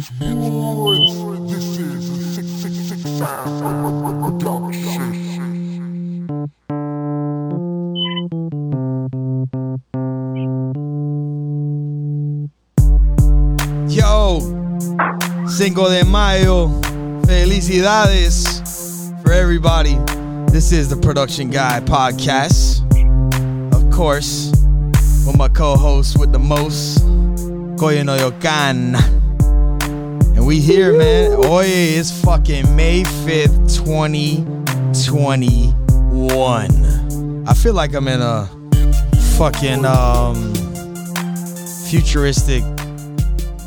Yo, Cinco de Mayo. Felicidades for everybody. This is the Production Guy podcast. Of course, with my co host with the most, Koi No Yokan. And we here, man. Oye, it's fucking May 5th, 2021. I feel like I'm in a fucking um futuristic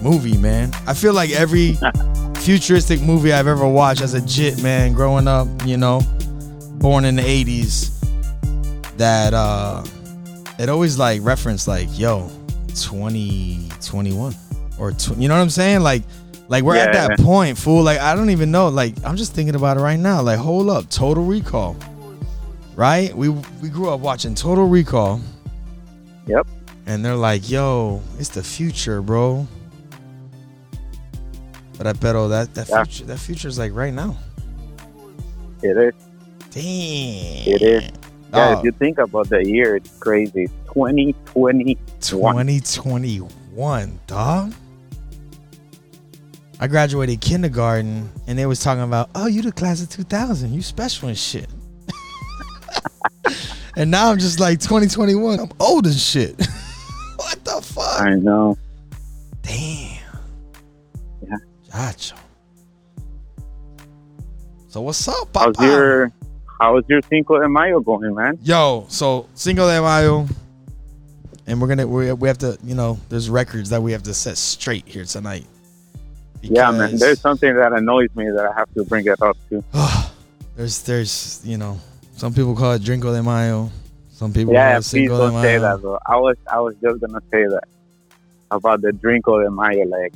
movie, man. I feel like every futuristic movie I've ever watched as a jit, man, growing up, you know, born in the 80s, that uh it always like referenced like, yo, 2021 or tw- you know what I'm saying? Like like we're at that man. point, fool. Like I don't even know. Like I'm just thinking about it right now. Like hold up, Total Recall. Right? We we grew up watching Total Recall Yep. and they're like, "Yo, it's the future, bro." But I bet oh that that Yeah. future that future's like right now. It is. Damn. It is. Yeah, Oh, if you think about the year, it's crazy. 2020. 2021, dog. I graduated kindergarten and they was talking about, "Oh, you the class of 2000. You special and shit." and now I'm just like 2021. I'm old as shit. what the fuck? I know. Damn. Yeah. Gotcha. So what's up, Papa? How's your How's your Cinco de Mayo going, man? Yo, so Cinco de Mayo, and we're gonna we, we have to you know there's records that we have to set straight here tonight. Yeah, man. There's something that annoys me that I have to bring it up to. there's there's you know some people call it Drinko de Mayo, some people Yeah, call it please Cinco don't say Mayo. that, bro. I was I was just gonna say that about the Drinko de Mayo. Like,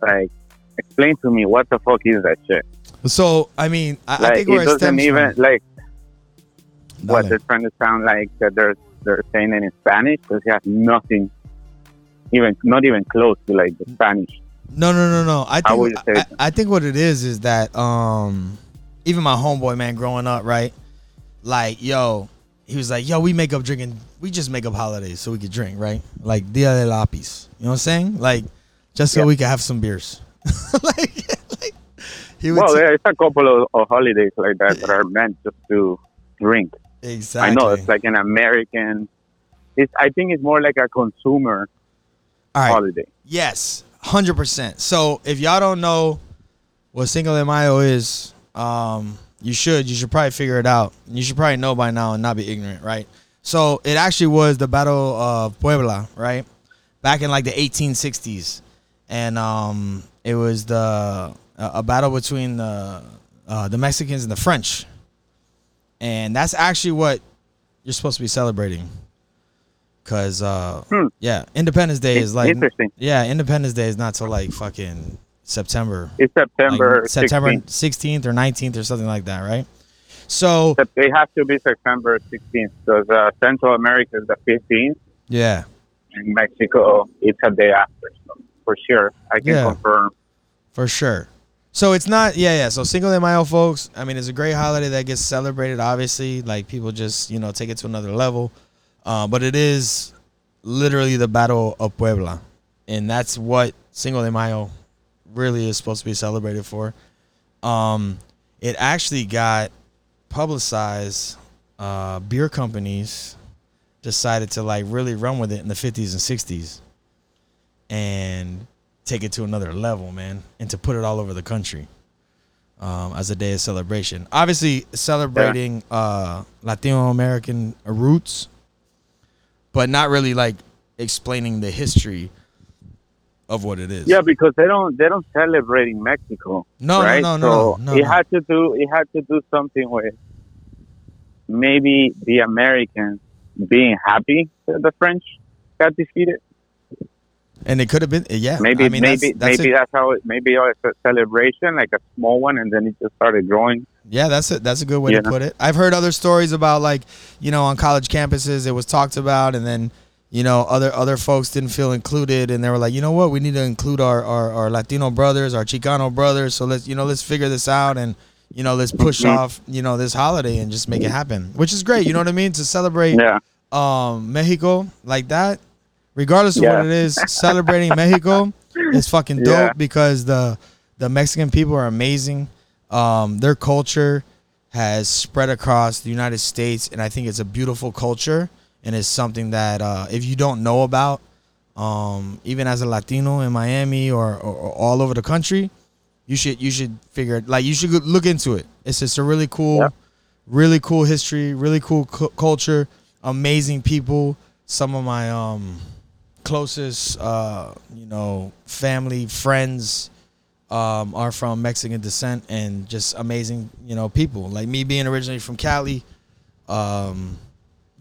like, explain to me what the fuck is that shit? So I mean, I, I Like, think where it doesn't even from. like what they're trying to sound like that they're they're saying it in Spanish because it has nothing, even not even close to like the Spanish. No, no, no, no. I think I, I think what it is is that um even my homeboy man growing up, right? Like, yo, he was like, yo, we make up drinking, we just make up holidays so we could drink, right? Like Dia de Lapis. You know what I'm saying? Like just so Yeah. we could have some beers. like, like he would Well, t- there's a couple of, of holidays like that that are meant just to drink. exactly. I know it's like an American. It's I think it's more like a consumer All right. holiday. Yes, hundred percent. So if y'all don't know what Cinco de Mayo is, um, you should. You should probably figure it out. You should probably know by now and not be ignorant, right? So it actually was the Battle of Puebla, right? Back in like the 1860s, and um, it was the a, battle between the uh, the Mexicans and the French, and that's actually what you're supposed to be celebrating. Cause uh, Hmm. yeah, Independence Day is like Interesting. yeah, Independence Day is not till like fucking September. It's September. Like September 16th. 16th or 19th or something like that, right? So They have to be September 16th because uh, Central America is the 15th, yeah, In Mexico it's a day after. So for sure, I can Yeah. confirm. for sure. So it's not yeah, yeah. So Cinco de Mayo, folks. I mean, it's a great holiday that gets celebrated. Obviously, like people just you know take it to another level. Uh, but it is literally the Battle of Puebla, and that's what Cinco de Mayo really is supposed to be celebrated for. Um, it actually got publicized. Uh, beer companies decided to like really run with it in the 50s and 60s, and take it to another level, man, and to put it all over the country um, as a day of celebration. Obviously, celebrating uh, Latino American roots, but not really like explaining the history of what it is. Yeah, because they don't they don't celebrate in Mexico. No, right? no, no, so no, no, It had to do it had to do something with maybe the Americans being happy that the French got defeated. and it could have been, yeah. Maybe I mean, that's- maybe that's maybe a- that's how it maybe it's a celebration, like a small one, and then it just started growing. Yeah, that's it. That's a good way You to put it. I've heard other stories about like, you know, on college campuses it was talked about, and then you know other other folks didn't feel included and they were like you know what we need to include our, our our latino brothers our chicano brothers so let's you know let's figure this out and you know let's push Mhm. off you know this holiday and just make it happen which is great you know what i mean to celebrate Yeah. um mexico like that regardless of Yeah. what it is celebrating mexico is fucking dope Yeah. because the the mexican people are amazing um their culture has spread across the united states and i think it's a beautiful culture and it's something that uh, if you don't know about, um, even as a Latino in Miami or, or, or all over the country, you should you should figure it like you should look into it. It's just a really cool, Yep. really cool history, really cool cu- culture, amazing people. Some of my um, closest, uh, you know, family friends um, are from Mexican descent and just amazing, you know, people. Like me being originally from Cali, um,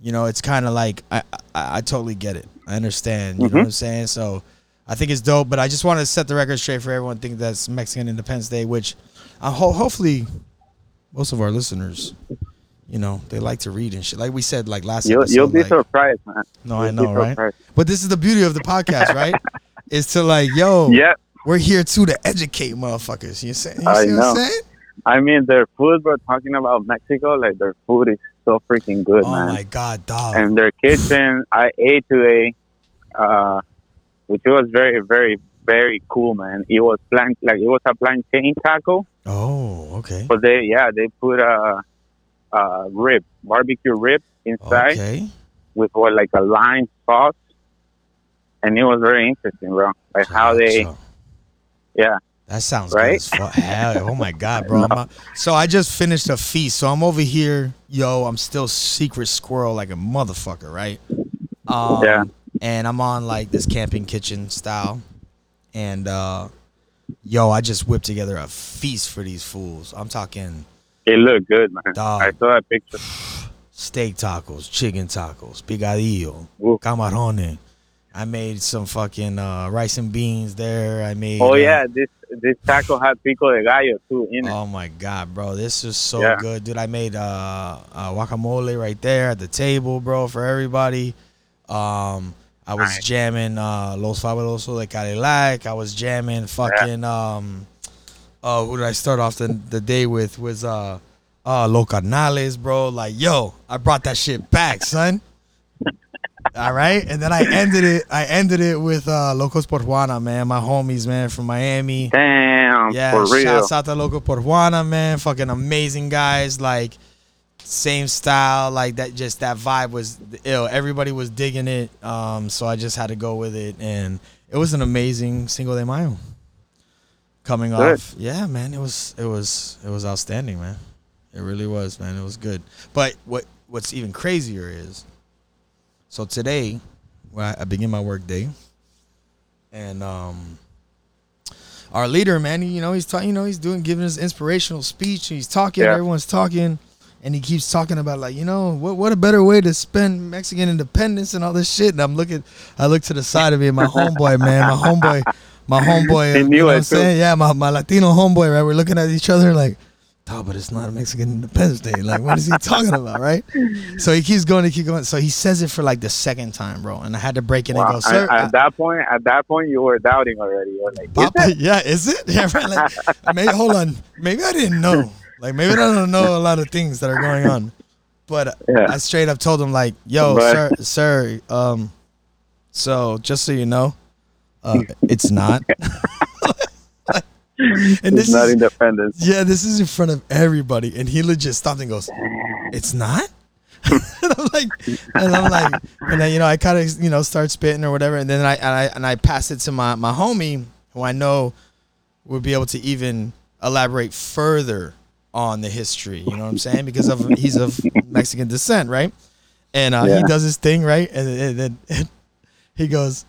you know, it's kind of like I, I I totally get it. I understand. You know Mhm. what I'm saying? So I think it's dope. But I just want to set the record straight for everyone. Think that's Mexican Independence Day, which uh, ho- hopefully most of our listeners, you know, they like to read and shit. Like we said, like last You'll episode. you'll be like- surprised, man. no, I You'll be know, right? surprised. But this is the beauty of the podcast, right? is to like, yo, Yeah. We're here too to educate motherfuckers. You say, you I see what I'm know. saying? I mean, their food, bro. Talking about Mexico, like their food is so freaking good, Oh man. Oh my god, dog. and their kitchen. I ate today, uh, which was very, very, very cool, man. It was plant like it was a plantain taco, oh, okay. but they yeah they put a, a rib, barbecue rib inside Okay. with what like a lime sauce, and it was very interesting, bro. Like how they. Yeah That sounds Right? good as fuck. Hell, oh my god, bro. I'm so I just finished a feast. So I'm over here, yo. I'm still secret squirrel like a motherfucker, right? Um, Yeah. And I'm on like this camping kitchen style, and uh, yo, I just whipped together a feast for these fools. I'm talking it looked good, man. Dog. I saw that picture. steak tacos, chicken tacos, picadillo, Ooh. camarones. I made some fucking uh, rice and beans there. I made. Oh uh, yeah, this this taco had pico de gallo too in it. Oh my god, bro, this is so Yeah. good, dude. I made uh, uh guacamole right there at the table, bro, for everybody. Um, I was Nice. jamming uh Los Fabulosos de Cadillac. I was jamming fucking um, oh, who did I start off the the day with? Was uh, uh, bro. Like, yo, I brought that shit back, son. All right, and then I ended it. I ended it with uh, Locos por Juana, man. My homies, man, from Miami. Damn, Yeah, for real. shouts out to Loco Por Juana, man. Fucking amazing guys. Like, same style. Like, that just, that vibe was ill. Everybody was digging it. Um, so I just had to go with it. And it was an amazing Cinco de Mayo. Coming Good. off. Yeah, man. It was, it was, it was outstanding, man. It really was, man. It was good. But what, what's even crazier is, so today, when I begin my work day, and um, our leader, man, he, you know, he's talking, you know, he's doing, giving us inspirational speech. He's talking, Yeah. everyone's talking, and he keeps talking about like, you know, what what a better way to spend Mexican independence and all this shit. And I'm looking, I look to the side of me, my homeboy, man, my homeboy, my homeboy, you know what I'm saying? Yeah, my, my Latino homeboy, right? We're looking at each other like, oh, but it's not a Mexican Independence Day. Like, what is he talking about, right? So he keeps going, he keeps going. So he says it for like the second time, bro. And I had to break it Wow. and go, sir. at, I- that point, at that point, you were doubting already. You were like, Papa, it? yeah, is it? Yeah, right. Like, maybe hold on. Maybe I didn't know. Like maybe I don't know a lot of things that are going on. But Yeah. I straight up told him like, "Yo, But- sir, sir, um, so just so you know, uh, it's not." and it's this not is independence. yeah, this is in front of everybody, and he legit stopped and goes, "It's not." and I'm like, and I'm like, and then you know, I kind of you know start spitting or whatever, and then I and I and I pass it to my my homie who I know would be able to even elaborate further on the history. You know what I'm saying? Because of he's of Mexican descent, right? And uh, he does his thing, right? And then he goes,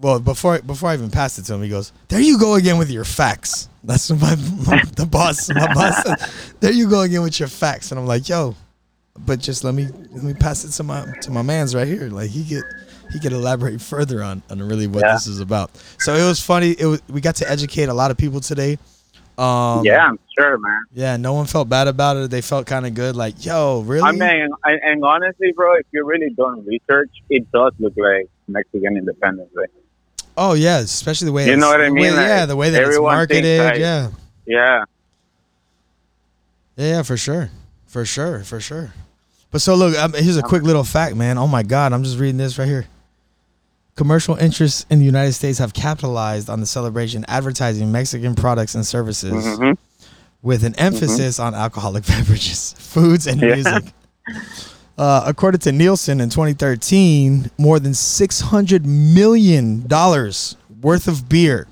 well, before before I even passed it to him, he goes, "There you go again with your facts." That's my, my the boss, my boss. Said, there you go again with your facts, and I'm like, "Yo, but just let me let me pass it to my to my man's right here. Like he get he could elaborate further on on really what Yeah. this is about." So it was funny. It was we got to educate a lot of people today. Um, yeah, I'm sure, man. Yeah, no one felt bad about it. They felt kind of good. Like, yo, really? I mean, and, and honestly, bro, if you're really doing research, it does look like Mexican Independence Day. Oh yeah, especially the way You know what I mean? way- Like, yeah, the way that it's everyone marketed. yeah. Yeah. yeah, yeah, for sure, for sure, for sure. But so look, um, here's a quick little fact, man. Oh my God, I'm just reading this right here. Commercial interests in the United States have capitalized on the celebration, advertising Mexican products and services. hmm with an emphasis on alcoholic beverages, foods, and Yeah. music. Uh, according to Nielsen in 2013, more than $600 million worth of beer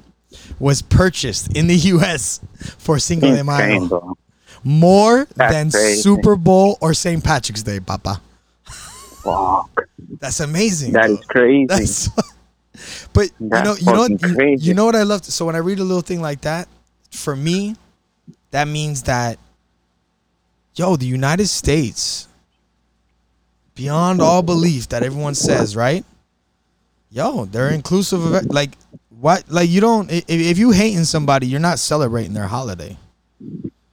was purchased in the U.S. for Cinco de Mayo. More That's than crazy. Super Bowl or St. Patrick's Day, Papa. Fuck. That's amazing. That is crazy. That's, but you know, you know, you, you know what I love. To, so when I read a little thing like that, for me, that means that, yo, the United States, beyond all belief that everyone says, right? Yo, they're inclusive of. Like, what? Like, you don't. If, if you hating somebody, you're not celebrating their holiday.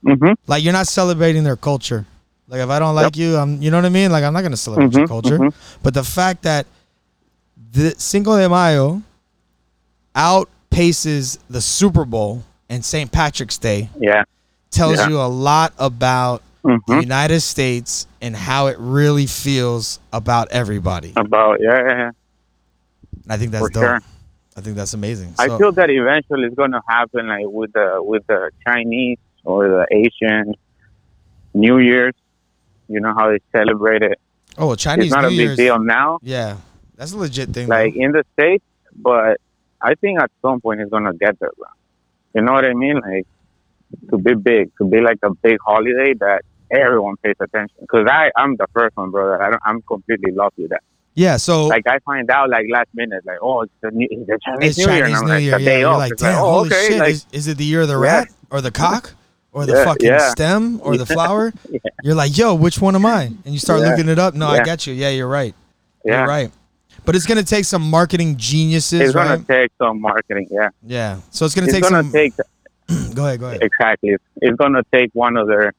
hmm Like, you're not celebrating their culture. Like, if I don't like you, I'm. You know what I mean? Like, I'm not gonna celebrate your Mhm, culture. mhm. But the fact that the Cinco de Mayo outpaces the Super Bowl and St. Patrick's Day Yeah. tells Yeah. you a lot about the hmm United States and how it really feels about everybody. About yeah, yeah, yeah. I think that's for dope. sure. I think that's amazing. I So- feel that eventually it's gonna happen, like with the with the Chinese or the Asian New Year's. You know how they celebrate it. oh, Chinese it's not New a big Year's. deal now, Yeah, that's a legit thing. like bro. in the states, but I think at some point it's gonna get there. Bro. You know what I mean? Like to be big, to be like a big holiday that everyone pays attention. Because I I'm the first one, brother. I don't, I'm completely lost with that. yeah. So Like I find out like last minute, like oh, it's the, new, it's the Chinese it's New Year, and I'm New like Year. Yeah, like, damn, oh, holy okay, shit! like is, is it the year of the rat or the cock or the Yeah, fucking yeah. stem or the flower? Yeah. You're like, yo, which one am I? And you start looking it up. No, I get you. Yeah, you're right. yeah. You're right. But it's gonna take some marketing geniuses, It's gonna right? take some marketing, yeah. yeah. So it's gonna It's take gonna some. take go ahead. Go ahead. exactly. It's gonna take one of their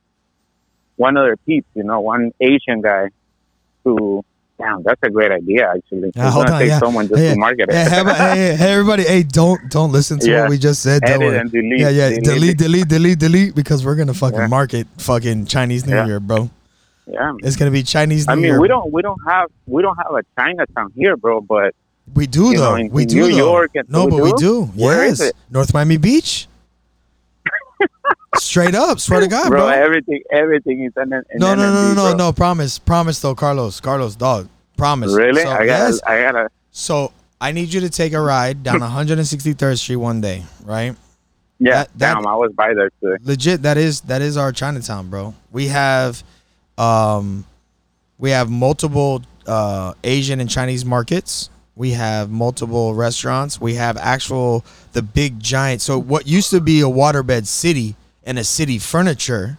one of their peeps, you know, one Asian guy who damn, that's a great idea actually. Yeah, hold on, take yeah. someone just Hey, to market it. Hey, hey, hey, everybody! Hey, don't don't listen to Yeah. what we just said. Don't Edit and delete. Yeah, yeah. Delete, delete, delete, delete, delete, because we're gonna fucking Yeah. market fucking Chinese New. Year, bro. Yeah. It's gonna be Chinese New Year. I mean, Year. we don't we don't have we don't have a Chinatown here, bro. But We do though. know, we do New though. York and- no, we but we do? do. Where yes. is it? North Miami Beach. Straight up, swear to God, bro, bro. everything everything is an, an No, no, no, no, no, no. Promise, promise though, Carlos, Carlos, dog. Promise. Really? So, I gotta yes. I gotta So I need you to take a ride down 163rd Street one day, right? yeah. That- that- damn, I was by there too. legit that is that is our chinatown bro we have um we have multiple uh asian and chinese markets we have multiple restaurants we have actual the big giant so what used to be a waterbed city and a city furniture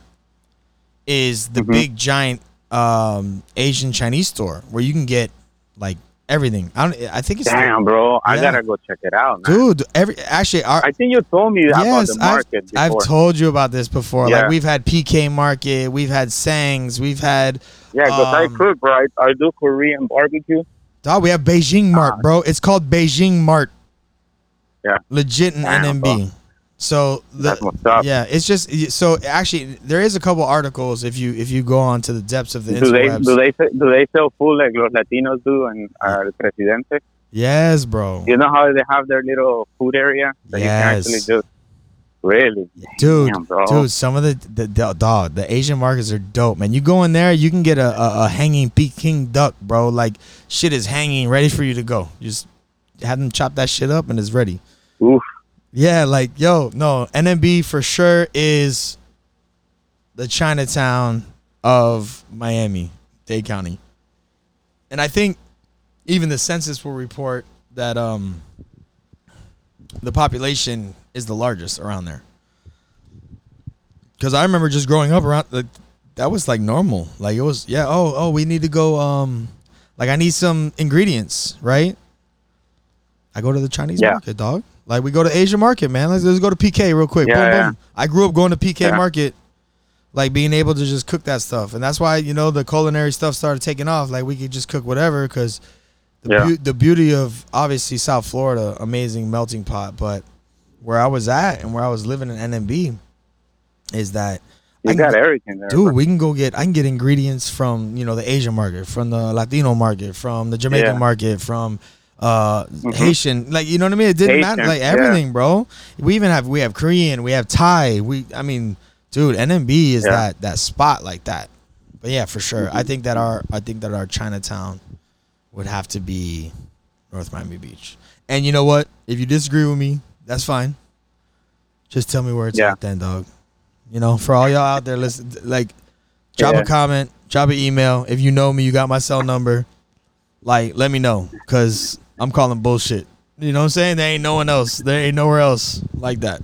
is the Mhm. big giant um asian chinese store where you can get like everything i don't i think it's Damn, bro, I gotta go check it out. Man. dude every actually our I think you told me about the market I've before. told you about this before. Yeah. Like we've had PK Market, we've had Sangs, we've had yeah, because I um, cook, bro. I, I do Korean barbecue. Dog. We have Beijing Mart, bro. It's called Beijing Mart. Yeah. legit in Damn, NMB. So the, yeah, it's just so actually there is a couple articles if you if you go on to the depths of the Do they do they do they sell food like los Latinos do and uh, el Presidente? yes, bro. You know how they have their little food area that you can Yes. actually just really, Dude, Damn, dude, some of the, the the dog, the Asian markets are dope, man. You go in there, you can get a, a, a hanging Peking duck, bro. Like shit is hanging, ready for you to go. You just have them chop that shit up and it's ready. Oof. Yeah, like yo, no, NMB for sure is the Chinatown of Miami, Dade County. And I think even the census will report that um the population is the largest around there. Cuz I remember just growing up around like that was like normal. Like it was yeah, oh, oh, we need to go um like I need some ingredients, right? I go to the Chinese Yeah. market, dog. Like we go to Asian market, man. Let's, let's go to PK real quick. Yeah, boom, yeah. boom. I grew up going to PK Yeah. market, like being able to just cook that stuff, and that's why you know the culinary stuff started taking off. Like we could just cook whatever because the beau- the beauty of obviously South Florida, amazing melting pot, but where I was at and where I was living in NMB is that You I got go- everything there. dude, bro. we can go get I can get ingredients from you know the Asian market, from the Latino market, from the Jamaican Yeah. market, from uh Mhm. Haitian, like you know what I mean. It didn't matter, Haitian, like yeah. everything, bro. We even have we have Korean, we have Thai. We I mean, dude, NMB is Yeah. that that spot like that. But yeah, for sure, Mm-hmm. I think that our I think that our Chinatown would have to be North Miami Beach. And you know what? If you disagree with me, that's fine. Just tell me where it's Yeah. at then, dog. You know, for all y'all out there, listen, like, drop Yeah. a comment, drop an email. If you know me, you got my cell number. Like, let me know, cause I'm calling bullshit. You know what I'm saying? There ain't no one else. There ain't nowhere else like that.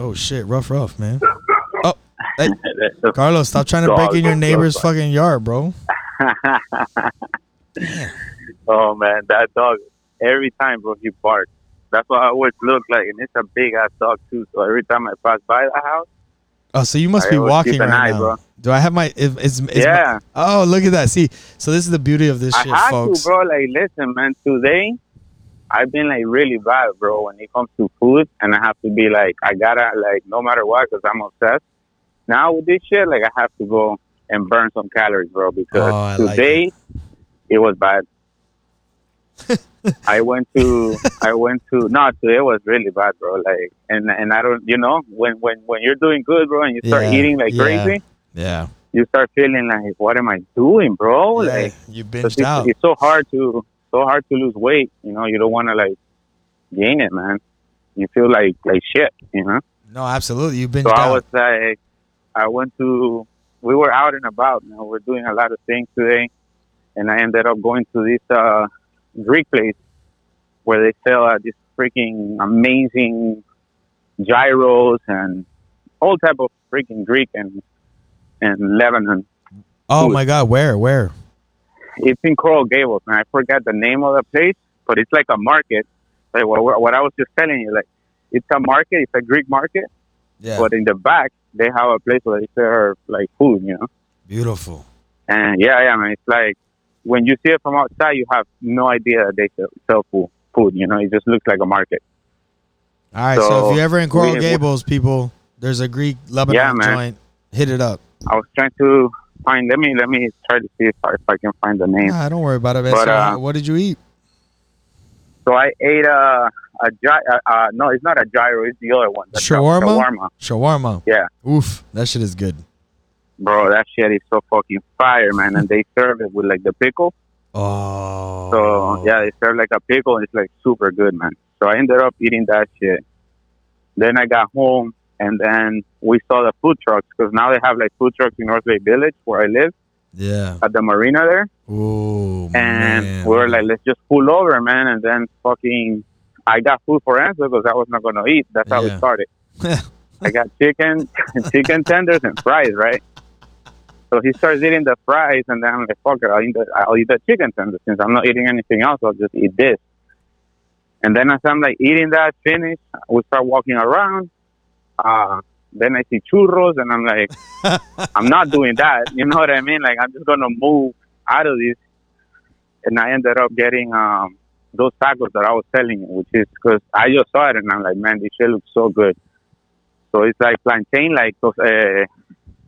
Oh shit, rough, rough, man. Oh, hey, Carlos, stop trying to break in your neighbor's fucking yard, bro. oh man, that dog. Every time, bro, he barks. That's what I always look like, and it's a big ass dog too. So every time I pass by the house, Oh, so you must I be walking right eye, now. bro. Do I have my? Is, is, yeah, My, oh, look at that. See, so this is the beauty of this I shit, folks. to, bro. Like, listen, man. Today, I've been like really bad, bro, when it comes to food, and I have to be like, I gotta like, no matter what, because I'm obsessed. Now with this shit, like, I have to go and burn some calories, bro, because Oh, I like today it was bad. I went to I went to no today was really bad bro. Like and and I don't you know when when when you're doing good bro and you start Yeah, eating like yeah. crazy Yeah, you start feeling like what am I doing bro? Yeah like you binged it's, out. it's so hard to so hard to lose weight you know you don't want to like gain it man. You feel like like shit you know? No, absolutely, you binged so I was like I went to we were out and about you know we're doing a lot of things today and I ended up going to this uh Greek place where they sell uh, this freaking amazing gyros and all type of freaking Greek and and Lebanon. oh food. my God, where, where? It's in Coral Gables, and I forgot the name of the place, but it's like a market. Like what, what I was just telling you, like it's a market, it's a Greek market, Yeah, but in the back they have a place where they serve like food, you know. beautiful. And yeah, yeah, man, it's like when you see it from outside, you have no idea that they sell, food. Food, you know, it just looks like a market. All right, so, So, if you're ever in Coral we- Gables, people, there's a Greek Lebanon Yeah, joint. Hit it up. I was trying to find. Let me let me try to see if I, if I can find the name. Nah, don't worry about it. But, So, uh, what did you eat? So I ate a a gy- uh, uh, no, it's not a gyro. It's the other one. The Shawarma? Shawarma. Shawarma. Yeah, Oof, that shit is good. Bro, that shit is so fucking fire, man. And they serve it with like the pickle. Oh, So yeah, they serve like a pickle. And it's like super good, man. So I ended up eating that shit. Then I got home, and then we saw the food trucks because now they have like food trucks in North Bay Village where I live yeah. at the marina there. Ooh, and man. we were like, let's just pull over, man. And then fucking, I got food for answer because I was not gonna eat. That's how Yeah. it started. I got chicken, chicken tenders and fries, right? So he starts eating the fries, and then I'm like, fuck it, I'll eat the, I'll eat the chicken tenders since I'm not eating anything else. I'll just eat this. And then as I'm like eating that, finish, we start walking around. Uh, then I see churros, and I'm like, I'm not doing that. You know what I mean? Like I'm just gonna move out of this. And I ended up getting um those tacos that I was telling you, which is because I just saw it and I'm like, man, this shit looks so good. So it's like plantain, like those, uh,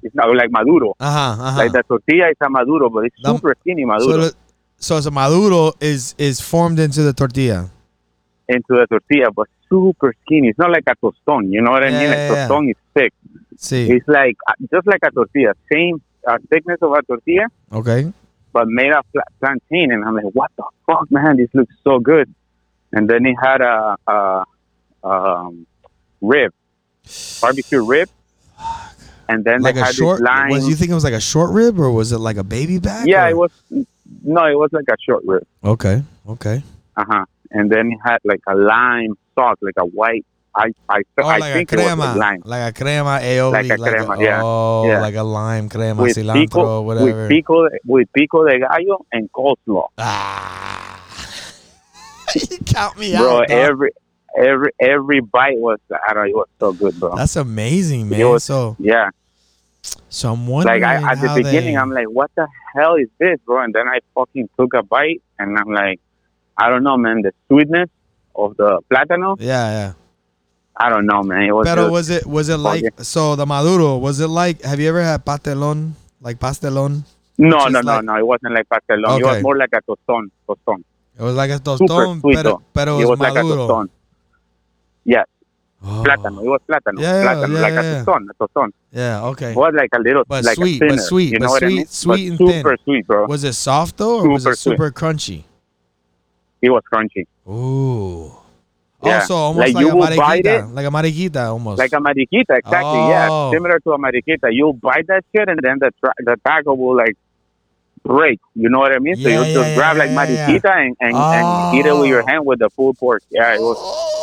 it's not like maduro. Uh-huh, uh-huh. Like the tortilla is a maduro, but it's The- super skinny so, maduro the, so it's a maduro is is formed into the tortilla. into the tortilla, but super skinny. It's not like a tostón. You know what I Yeah, mean? Like yeah, yeah. tostón is thick. See, It's like uh, just like a tortilla, same uh, thickness of a tortilla, okay. but made of plantain. And I'm like, what the fuck, man? This looks so good. And then it had a, a um, rib, barbecue rib. And then Like they a had short. this lime. Was you think it was like a short rib or was it like a baby back? yeah, or- it was. No, it was like a short rib. Okay, okay. Uh huh. And then it had like a lime sauce, like a white. I I, Oh, I like a think it was crema, lime like a crema aioli, Like a crema, yeah, oh, yeah. like a lime crema, with cilantro, pico, whatever. with pico with pico de gallo and coleslaw. ah, count me bro. out, dog. Every every every bite was I don't know. It was so good, bro. That's amazing, man. It was- so, yeah. So I'm wondering Like I, at the beginning, they, I'm like, what the hell is this, bro? And then I fucking took a bite, and I'm like, I don't know, man. The sweetness of the plátano, yeah, yeah. I don't know, man. It was Pero just, was it was it like Okay. so the maduro? Was it like? Have you ever had pastelón? Like pastelón? no, no, no, like- no. It wasn't like pastelón. It was more like a tostón, tostón. It was like a tostón, pero, pero It it was was like a maduro. tostón. Yes, Oh. plátano. It was plátano. Yeah, plátano, yeah, like yeah, a tostón, a tostón. Yeah, okay. It was like a little, But like sweet, a but thinner, sweet, You know but what I mean? sweet but and thin. super sweet, bro. Was it soft though, or was it Super sweet. crunchy? It was crunchy, Ooh. Yeah. Also, almost Like, like, you a will bite mariquita, like a mariquita, almost. like a mariquita. Exactly. Oh. Yeah, similar to a mariquita. You bite that shit, and then the tra- the taco will like break. You know what I mean? so Yeah, you yeah, just grab like mariquita and, and, and eat it with your Oh. hand with the full pork. Yeah, it was. Oh, yeah,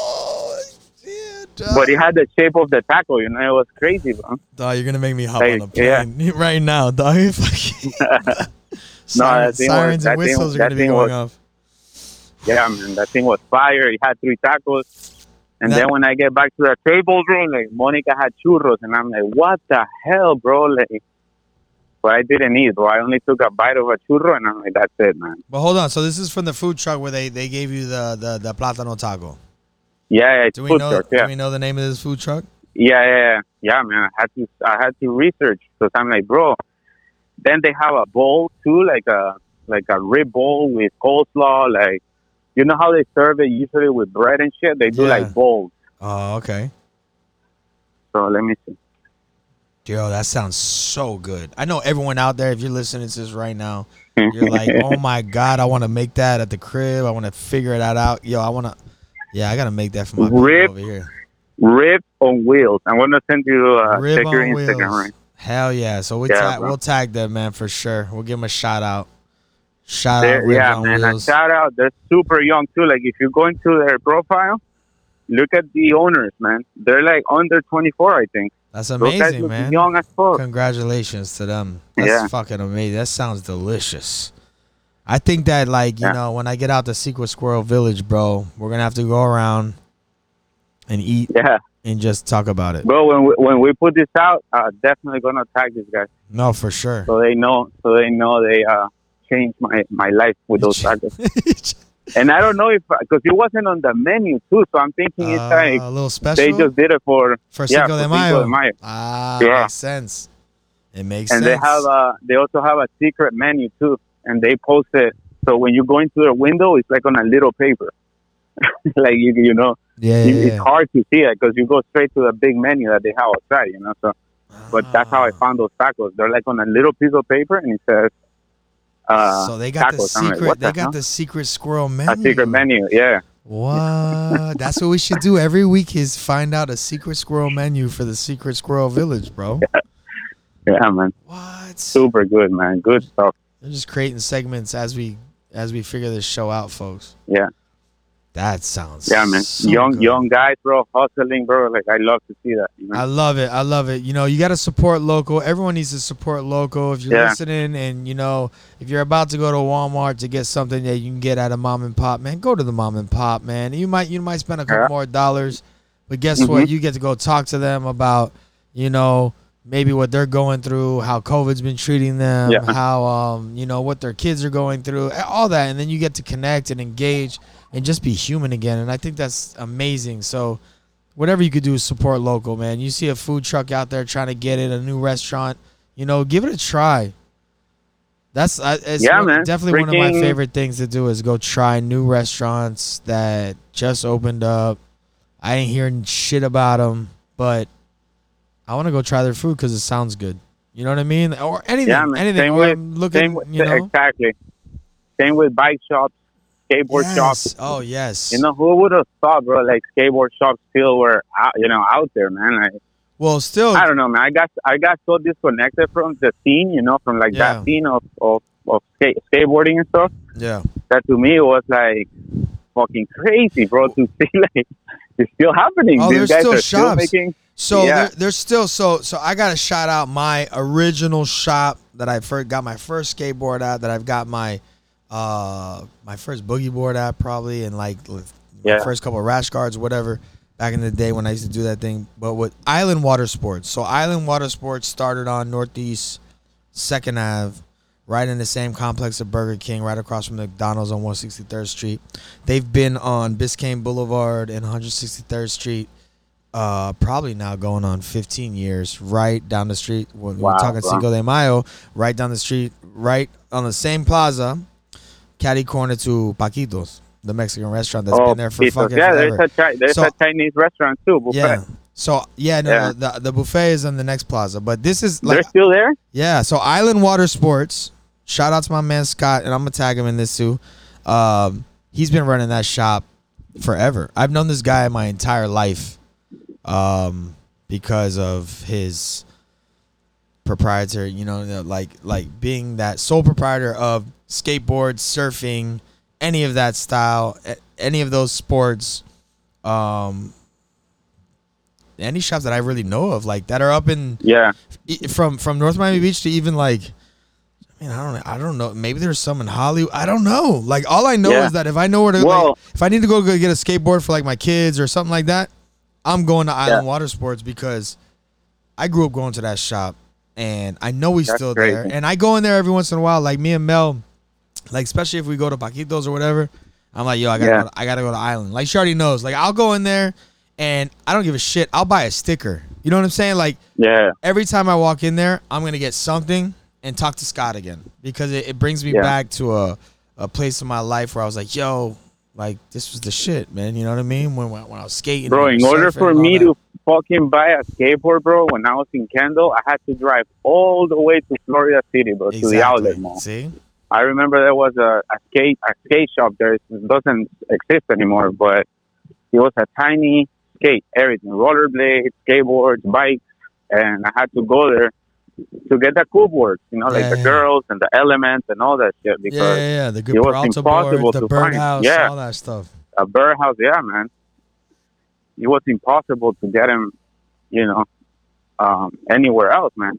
But it had the shape of the taco. You know, it was crazy, bro. Dog, you're gonna make me hop Like, on a plane yeah. right now, dog. Fucking- sirens, thing was- sirens that and thing- whistles are gonna be thing going was- off. Yeah, man, that thing was fire. It had three tacos. And That- then when I get back to the table room, like Monica had churros, and I'm like, "What the hell, bro?" Like, but I didn't eat, bro. I only took a bite of a churro, and I'm like, "That's it, man." But hold on, so this is from the food truck where they, they gave you the, the, the plátano taco. Yeah, it's Do we food know? truck, yeah. Do we know the name of this food truck? Yeah, yeah, yeah, yeah, man. I had to, I had to research because I'm like, bro. Then they have a bowl too, like a like a rib bowl with coleslaw. Like, you know how they serve it usually with bread and shit. They do Yeah. like bowls. Oh, okay. So let me see. Yo, that sounds so good. I know everyone out there, if you're listening to this right now, you're like, oh my God, I want to make that at the crib. I want to figure that out. Yo, I want to, yeah, I got to make that for my Rib over here. rib on wheels. I'm gonna send you uh, Rib check your on Instagram, wheels. right? Hell yeah. So we yeah, ta- we'll tag them, man, for sure. We'll give them a shout out. Shout out, They're- Ribs yeah, on man. Wheels. shout out. They're super young too. Like if you go into their profile, look at the owners, man. They're like under 24, I think. That's amazing, man. young as fuck. Congratulations to them. That's Yeah. fucking amazing. That sounds delicious. I think that like, you Yeah. know, when I get out to Secret Squirrel Village, bro, we're gonna have to go around and eat Yeah, and just talk about it. bro. When we, when we put this out, uh, definitely gonna tag these guys No, for sure. so they know so they know they uh changed my my life with those tacos. And I don't know if because it wasn't on the menu too, so I'm thinking it's Uh, like a little special they just did it for for yeah, Cinco for de Cinco de Mayo. Ah, Yeah. makes sense. It makes and sense. they have a they also have a secret menu too, and they post it. So when you go into their window, it's like on a little paper, like you you know, yeah, it- yeah, it's yeah. hard to see it because you go straight to the big menu that they have outside, you know. So, but that's how I Ah. found those tacos. They're like on a little piece of paper, and it says uh, so they got the tacos. Like, secret. they the got hell? the secret squirrel menu. a secret menu. Yeah, What? That's what we should do every week. Is find out a secret squirrel menu for the secret squirrel village, bro. yeah, man, What? super good, man, good stuff. They're just creating segments as we as we figure this show out, folks. Yeah. That sounds Yeah, man, so young good. young guys, bro, hustling, bro. Like I love to see that. You know? I love it. I love it. You know, you got to support local. Everyone needs to support local. If you're Yeah. listening and, you know, if you're about to go to Walmart to get something that you can get at a mom and pop, man, go to the mom and pop, man. You might you might spend a couple Yeah. more dollars, but guess what? Mhm. You get to go talk to them about, you know, maybe what they're going through, how COVID's been treating them, Yeah. how um, you know, what their kids are going through, all that, and then you get to connect and engage and just be human again. And I think that's amazing. So whatever you could do is support local, man. You see a food truck out there trying to get it, a new restaurant, you know, give it a try. That's I it's Yeah, one- man. definitely one of my favorite things to do is go try new restaurants that just opened up. I ain't hearing shit about them, but I want to go try their food because it sounds good. You know what I mean? Or anything, Yeah, man. anything. Same with- looking, Same with, you know, exactly. Same with bike shops, skateboard shops. Oh yes. You know, who would have thought, bro? Like skateboard shops still were out, you know, out there, man. Like, well, still, I don't know, man. I got I got so disconnected from the scene, you know, from like Yeah. that scene of of, of skate, skateboarding and stuff. yeah. That to me was like fucking crazy, bro. To see like it's still happening. Oh, These guys still are still shops. making. So Yeah. there, there's still so so I gotta shout out my original shop that I first got my first skateboard at that I've got my uh, my first boogie board app probably, and like Yeah. my first couple of rash guards, whatever. Back in the day when I used to do that thing, but with Island Water Sports. So Island Water Sports started on Northeast Second Ave, right in the same complex of Burger King, right across from McDonald's on 163rd Street. They've been on Biscayne Boulevard and 163rd Street, uh, probably now going on 15 years. Right down the street, when Wow, we're talking bro. Cinco de Mayo, right down the street, right on the same plaza, caddy corner to Paquitos, the Mexican restaurant that's oh, been there for Pitos. fucking yeah, forever. there's a chi- there's So- a Chinese restaurant too. Buffet. Yeah. So yeah, no, Yeah. The, the buffet is on the next plaza, but this is They're still there. yeah. So Island Water Sports. Shout out to my man Scott, and I'm gonna tag him in this too. Um, he's been running that shop forever. I've known this guy my entire life, um, because of his proprietor. You know, like like being that sole proprietor of skateboard, surfing, any of that style, any of those sports. Um, any shops that I really know of, like that are up in Yeah. from from North Miami Beach to even like I mean, I don't I don't know. Maybe there's some in Hollywood. I don't know. Like all I know Yeah. is that if I know where to Well- like, if I need to go get a skateboard for like my kids or something like that, I'm going to Island Yeah. Water Sports because I grew up going to that shop and I know he's That's still there. And I go in there every once in a while, like me and Mel, like especially if we go to Paquitos or whatever. I'm like, yo, I gotta Yeah. go to, I gotta go to Island. Like she already knows. Like I'll go in there and I don't give a shit. I'll buy a sticker. You know what I'm saying? Like Yeah. every time I walk in there, I'm gonna get something and talk to Scott again because it, it brings me Yeah. back to a, a place in my life where I was like, yo, like this was the shit, man. You know what I mean? When when, when I was skating, Bro, in order for me that. to fucking buy a skateboard, bro, when I was in Kendall, I had to drive all the way to Florida City, bro, to the outlet mall. See, I remember there was a, a skate a skate shop there. It doesn't exist anymore, but it was a tiny skate, everything, rollerblades, skateboards, bikes, and I had to go there to get the cool boards, you know, like Yeah, the yeah. girls and the elements and all that shit. yeah, Because yeah, yeah, the good it was impossible board, the to find. birdhouse, Yeah. all that stuff. a birdhouse, yeah, man, it was impossible to get them, you know, um, anywhere else, man.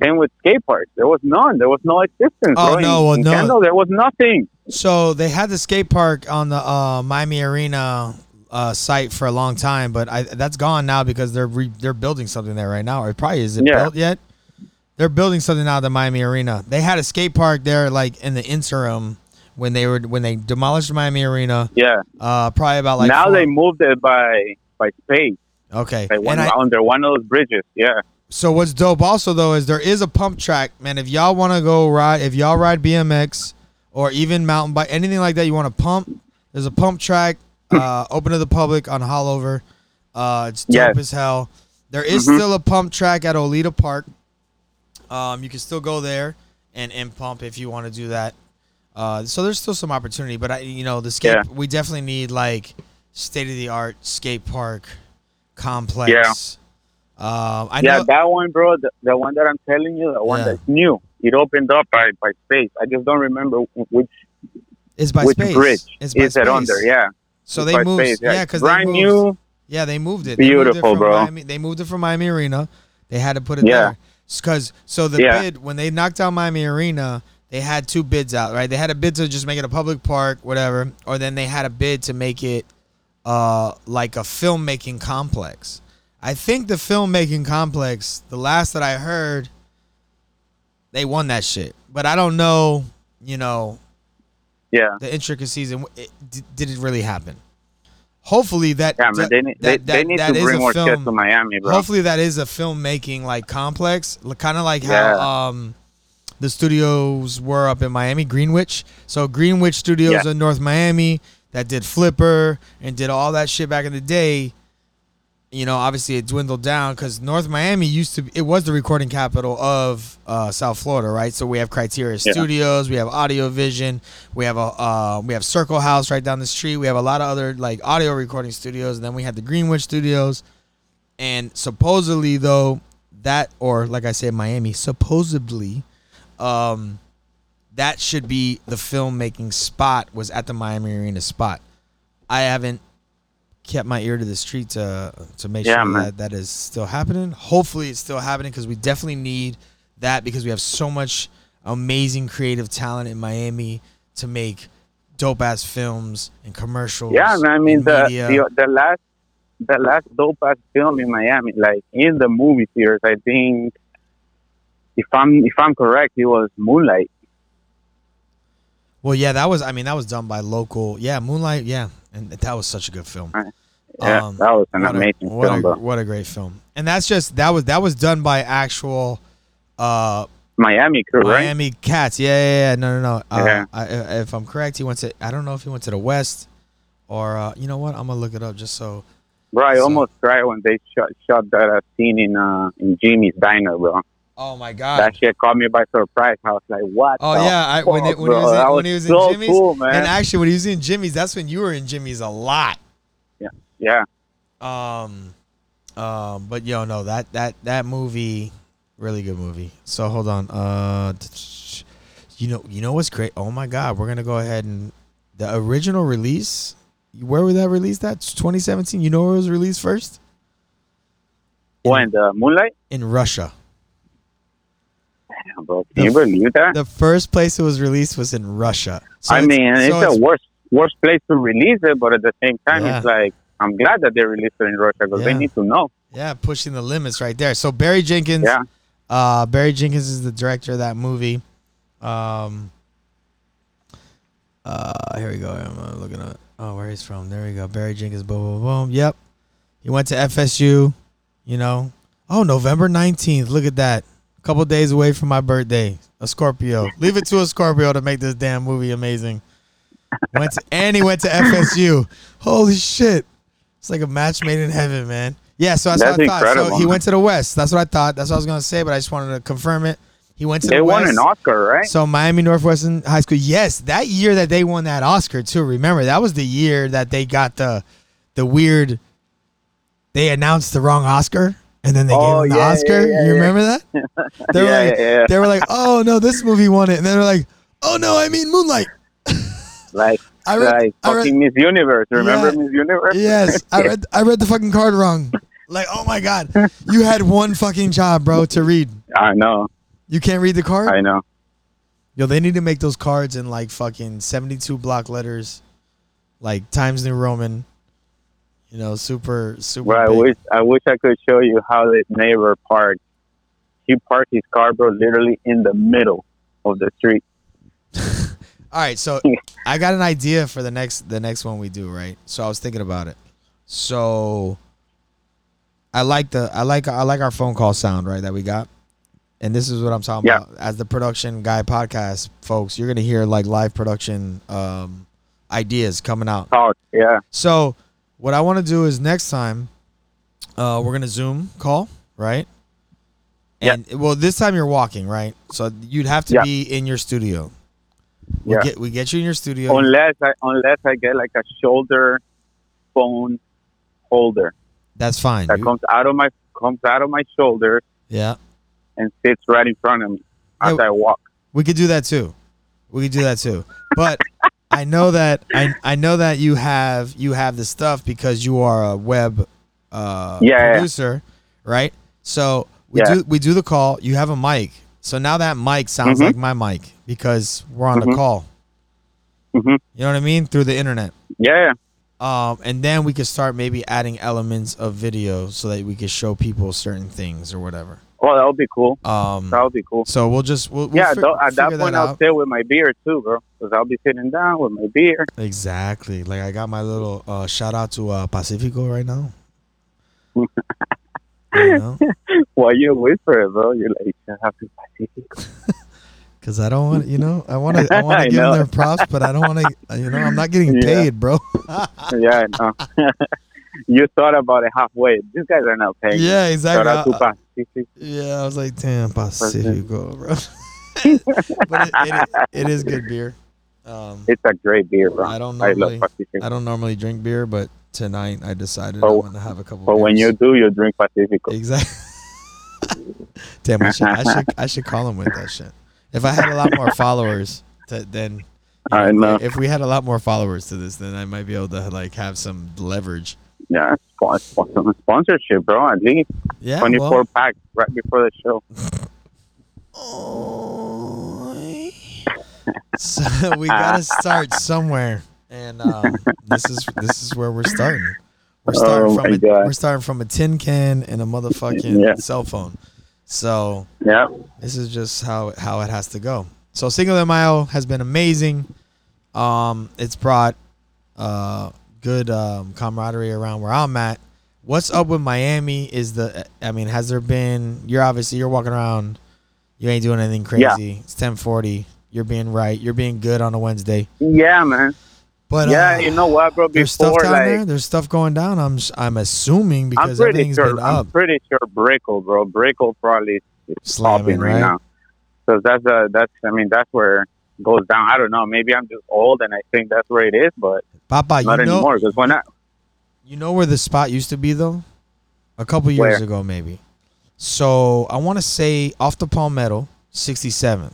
Same with skate parks. There was none. There was no existence. Oh, bro. no, well, in no. Kendall, there was nothing. So they had the skate park on the uh, Miami Arena uh, site for a long time, but I, that's gone now because they're re- they're building something there right now. It probably is it Yeah. built yet? They're building something out of the Miami Arena. They had a skate park there like in the interim when they were when they demolished Miami Arena. Yeah. Uh, probably about like now four- they moved it by by space, okay. like one, And I, under one of those bridges. Yeah. So what's dope also though is there is a pump track, man. If y'all want to go ride, if y'all ride BMX or even mountain bike, anything like that, you want to pump. There's a pump track uh, open to the public on Haulover. Uh, it's dope Yes. as hell. There is Mhm. still a pump track at Oleta Park. Um, you can still go there and, and pump if you want to do that. Uh, so there's still some opportunity, but I, you know, the skate Yeah. we definitely need like state of the art skate park complex. Yeah. Um, I yeah, know, that one, bro. The, the one that I'm telling you, the one Yeah. that's new. It opened up by, by space. I just don't remember which It's by which space. bridge It's by is it space. under. Yeah. So It's they moved. space, Yeah, because brand they moved, new. Yeah, they moved it. They moved it Beautiful, from bro. Miami, they moved it from Miami Arena. They had to put it Yeah. there because so the Yeah. bid when they knocked down Miami Arena, they had two bids out. Right, they had a bid to just make it a public park, whatever, or then they had a bid to make it uh like a filmmaking complex. I think the filmmaking complex, the last that I heard, they won that shit. But I don't know, you know, Yeah. the intricacies and it, did it really happen? Hopefully that Yeah, man. They, need that- they that- need that to is bring a more film- to Miami, bro. Hopefully that is a filmmaking like complex, kind of like how um the studios were up in Miami, Greenwich. So Greenwich Studios Yeah. in North Miami that did Flipper and did all that shit back in the day. You know, obviously it dwindled down because North Miami used to. It was the recording capital of uh, South Florida, right? So we have Criteria Yeah. Studios, we have Audio Vision, we have a uh, we have Circle House right down the street. We have a lot of other like audio recording studios, and then we had the Greenwich Studios. And supposedly, though, that or like I said, Miami, supposedly, um, that should be the filmmaking spot was at the Miami Arena spot. I haven't kept my ear to the street to uh, to make Yeah, sure man. that that is still happening. Hopefully, it's still happening because we definitely need that because we have so much amazing creative talent in Miami to make dope ass films and commercials. Yeah, man. I mean the, the the last the last dope ass film in Miami, like in the movie theaters, I think if I'm if I'm correct, it was Moonlight. Well, yeah, that was. I mean, that was done by local. Yeah, Moonlight. Yeah, and that was such a good film. Yeah, Um, that was an what a- amazing what film, a. What a great film. And that's just that was that was done by actual uh Miami crew, right? Miami Cats. Yeah, yeah, yeah. No, no, no. Uh, Yeah. I, if I'm correct, he went to. I don't know if he went to the West or uh, you know what? I'm gonna look it up just so. Bro, I So- almost cried when they shot shot that uh, scene in uh in Jimmy's diner, bro. Oh my God. That shit caught me by surprise. I was like, "What?" Oh yeah, I, when, it, when he was in, when he was in so Jimmy's, cool, man. and actually when he was in Jimmy's, that's when you were in Jimmy's a lot. Yeah, Um, um, but yo, no, that that that movie, really good movie. So hold on, uh, you know, you know what's great? Oh my God, we're gonna go ahead and the original release. Where was that released? At 2017. You know where it was released first? when the Moonlight, In Russia. Damn, bro. The Can you believe that? The first place it was released was in Russia. So I mean, it's, so the worst worst place to release it, but at the same time, Yeah. it's like I'm glad that they released it in Russia because Yeah. they need to know. Yeah, pushing the limits right there. So Barry Jenkins, Yeah, uh, Barry Jenkins is the director of that movie. Um, uh, here we go. I'm uh, looking at. Oh, where he's from? There we go. Barry Jenkins. Boom, boom, boom. Yep. He went to FSU. You know. Oh, November nineteenth. Look at that. A couple days away from my birthday. A Scorpio. Leave it to a Scorpio to make this damn movie amazing. Went to, and he went to FSU. Holy shit! It's like a match made in heaven, man. Yeah, so that's, That's what I thought. So he went to the West. That's what I thought. That's what I was gonna say, but I just wanted to confirm it. He went to the West. they the won West. an Oscar, right? So Miami Northwestern High School. Yes, that year that they won that Oscar too. Remember that was the year that they got the the weird. They announced the wrong Oscar, and then they Oh, gave him the yeah, Oscar. yeah, yeah, you remember that? They were like, they were like, oh no, this movie won it, and then they're like, oh no, I mean Moonlight. Like, I read, like I read, fucking Miss Universe. Remember Yeah. Miss Universe? yes, I read, I read the fucking card wrong. Like, oh my god, you had one fucking job, bro, to read. I know, You can't read the card. I know. Yo, they need to make those cards in like fucking 72 block letters, like Times New Roman. You know, super, super. Bro, I wish I wish I could show you how this neighbor parked. He parked his car, bro, literally in the middle of the street. All right, so I got an idea for the next the next one we do, right? So I was thinking about it. So I like the I like I like our phone call sound, right, that we got. And this is what I'm talking Yeah. about. As the production guy podcast, folks, you're gonna hear like live production um ideas coming out. Oh, yeah. So what I want to do is next time, uh, we're gonna Zoom call, right? Yeah. And well, this time you're walking, right? So you'd have to Yeah. be in your studio. We Yeah. get we get you in your studio. Unless I unless I get like a shoulder phone holder That's fine. that comes out of my comes out of my shoulder yeah, and sits right in front of me as Yeah. I walk. we could do that too. We could do that too. But I know that I I know that you have you have the stuff because you are a web uh, Yeah, yeah. producer, right? So we Yeah. do we do the call. You have a mic. So now that mic sounds Mhm. like my mic because we're on the Mhm. call. Mhm. You know what I mean through the internet. Yeah, Um, and then we could start maybe adding elements of video so that we could show people certain things or whatever. oh, that would be cool. Um, That would be cool. so we'll just we'll, we'll yeah, fi- at that point, that I'll sit with my beer too, bro. Because I'll be sitting down with my beer. Exactly. Like I got my little uh, shout out to uh, Pacifico right now. you know, Why you whisper it, bro? You're like, out to because I don't want you know I want to I want to give them their props, but I don't want to you know I'm not getting Yeah. paid, bro. yeah, I know. you thought about it halfway. These guys are not paying. yeah, exactly. I- yeah, I was like, damn, Pacifico, bro. but it, it, it is good beer. Um, It's a great beer, bro. I don't I normally love I don't normally drink beer, but tonight I decided Oh, I'm gonna have a couple. But when you do, you drink Pacifico. Exactly. Damn, I should, I should I should call him with that shit. If I had a lot more followers, to, then I know. If we had a lot more followers to this, then I might be able to like have some leverage. Yeah, spon- spon- sponsorship, bro. At least Yeah. 24 well- packs right before the show. oh, so we gotta start somewhere, and um, this is this is where we're starting. We're starting Oh from a, God. we're starting from a tin can and a motherfucking Yeah. cell phone. So Yeah. this is just how how it has to go. So Cinco de Mayo has been amazing. Um, it's brought uh good um, camaraderie around where I'm at. What's up with Miami? Is the I mean, has there been? You're obviously you're walking around. You ain't doing anything Yeah. crazy. It's 10:40. You're being right. You're being good on a Wednesday. Yeah, man. But yeah, uh, you know what, bro? there's stuff Before, down like, there. There's stuff going down. I'm I'm assuming because I'm pretty everything's sure. been I'm up. pretty sure Brickell, bro. Brickell probably is Slamming, right, right? now. Because that's uh that's I mean that's where it goes down. I don't know. Maybe I'm just old and I think that's where it is, but Papa, not you know, anymore. Because when I You know where the spot used to be though? A couple years Where? ago, maybe. So I want to say off the Palmetto, 67th,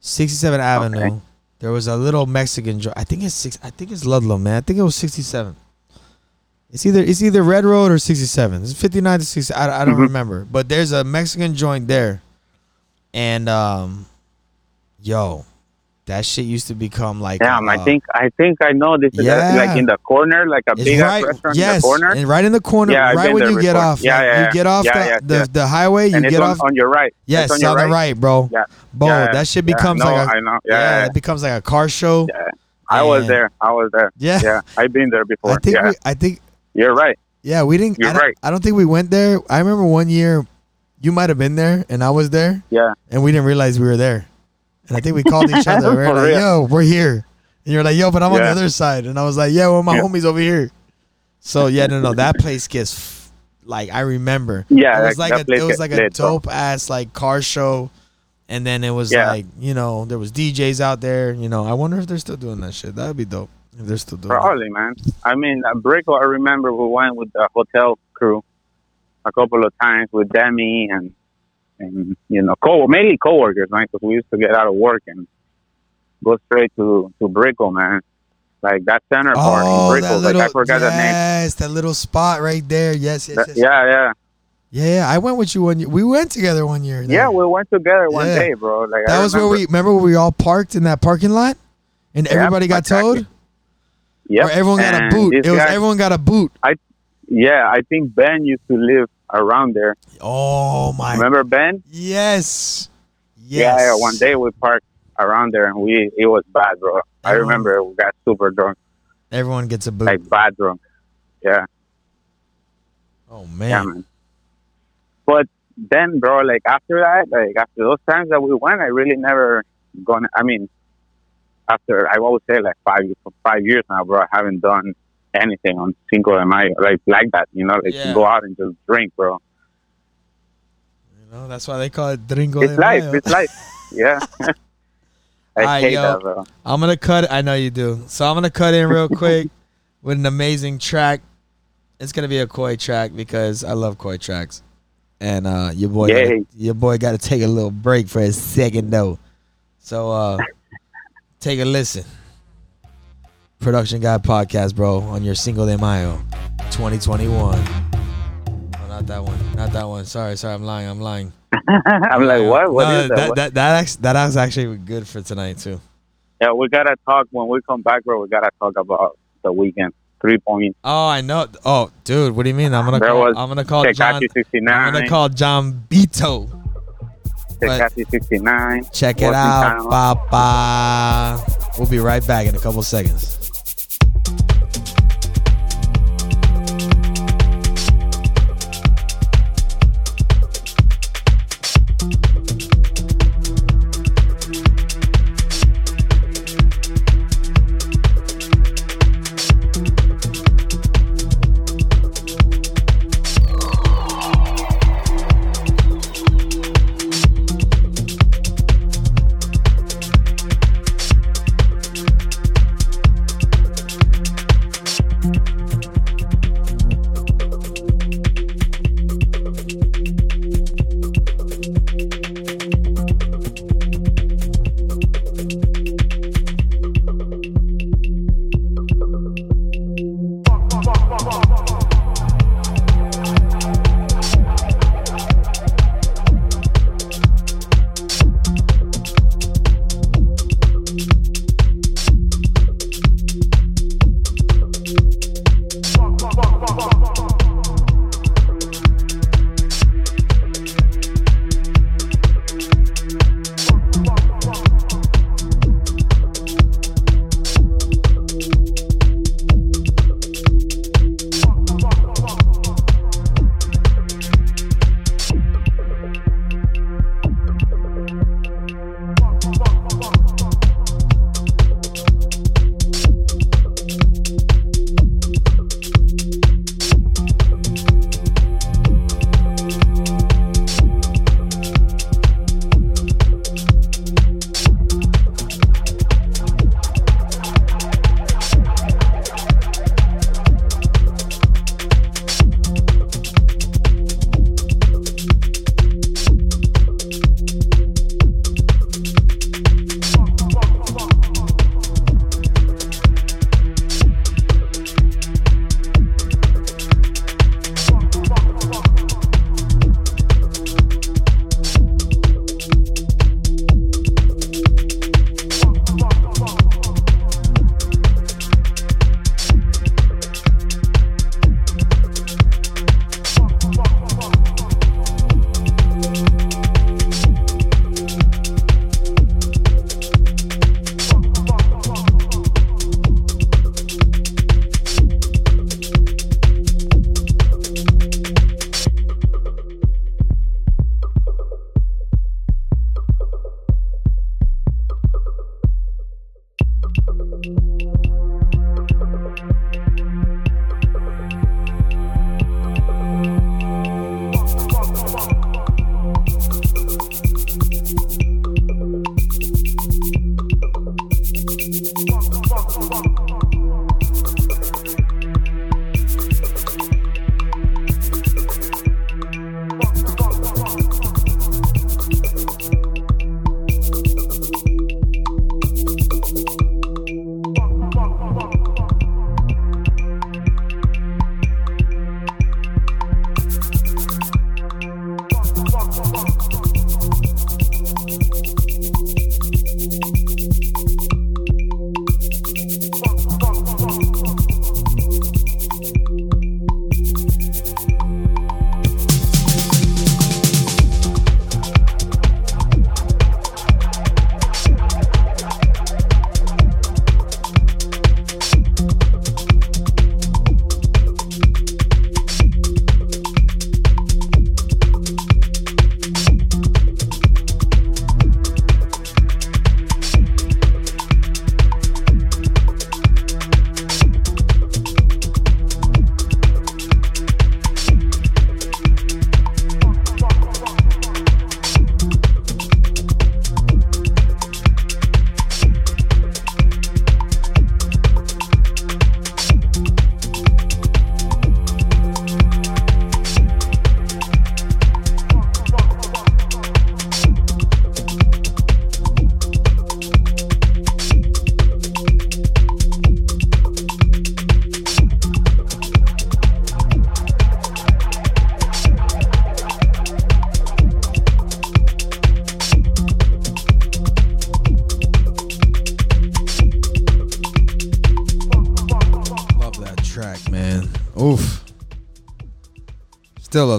67th Avenue. There was a little Mexican joint. I think it's six. I think it's Ludlow, man. I think it was 67. It's either it's either Red Road or 67. It's 59 to 60. I, I don't Mhm. remember, but there's a Mexican joint there, and um, yo, that shit used to become like damn, I uh, think I think I know this is Yeah. like in the corner, like a big right, restaurant yes, in the corner, and right in the corner, Yeah, right when you get off. Yeah, like, yeah, you get off yeah, the, the, the highway. You and get on, off. on your right. yes, it's on, your the right, bro. Yeah. Bro, that shit Yeah, becomes no, like a I know. yeah, Yeah, it becomes like a car show. yeah. I was there. I was there. Yeah, Yeah, I've been there before. I think yeah, we, I think you're right. yeah, we didn't. You're I right. I don't think we went there. I remember one year, you might have been there, and I was there, Yeah, and we didn't realize we were there. And I think we called each other. We were like, real. "Yo, we're here," and you're like, "Yo, but I'm on the other side," and I was like, "Yeah, well, my Yeah. homies over here." So yeah, no, no, that place gets f- like I remember. yeah. it was that- like that a it was like a dope ass like car show, and then it was Yeah. like you know there was DJs out there. You know, I wonder if they're still doing that shit. That'd be dope if they're still doing. it. Probably, man. I mean, uh, Brickell, I remember we went with the hotel crew a couple of times with Demi and, and you know, co- mainly coworkers, right? Because we used to get out of work and go straight to, to Brickell, man. Like that center part Oh, in that Brickell. little Like, I forgot the name. yes, that little spot right there. Yes, yes, That- yes. yeah, yeah. yeah, yeah. I went with you one year. We went together one year. there. Yeah, we went together one Yeah. day, bro. Like that I was where we remember where we all parked in that parking lot, and Yeah, everybody got exactly. towed, or everyone got a boot. It was everyone got a boot. I, Yeah, I think Ben used to live around there. Oh my. Remember Ben? Yes. Yes. Yeah, yeah. One day we parked around there and we it was bad, bro. I oh. remember we got super drunk, everyone gets a boot. like bad drunk. Yeah, oh yeah, man. man. But then, bro, like after that, like after those times that we went, I really never gone. I mean, after I always say like five five years now, bro, I haven't done anything on Cinco de Mayo like like that. You know, like Yeah. go out and just drink, bro. You know that's why they call it Dringo It's life. Mayo. It's life. Yeah. I hate yo. that, bro. I'm gonna cut. I know you do. So I'm gonna cut in real quick with an amazing track. It's gonna be a koi track because I love koi tracks, and uh, your boy, gotta, your boy, got to take a little break for a second though. So uh, take a listen. Production Guy Podcast, bro, on your Cinco de Mayo, 2021. Oh, not that one. Not that one. Sorry, sorry. I'm lying. I'm lying. I'm like, what? What no, is that? that, What- that, that, act- that was actually good for tonight too. Yeah, we gotta talk when we come back, bro. We gotta talk about the weekend. Three points. Oh, I know. Oh, dude, what do you mean? I'm gonna There call. I'm gonna call John. 69. I'm gonna call John Bito. Tecate 69. Check it out. Papa. We'll be right back in a couple seconds.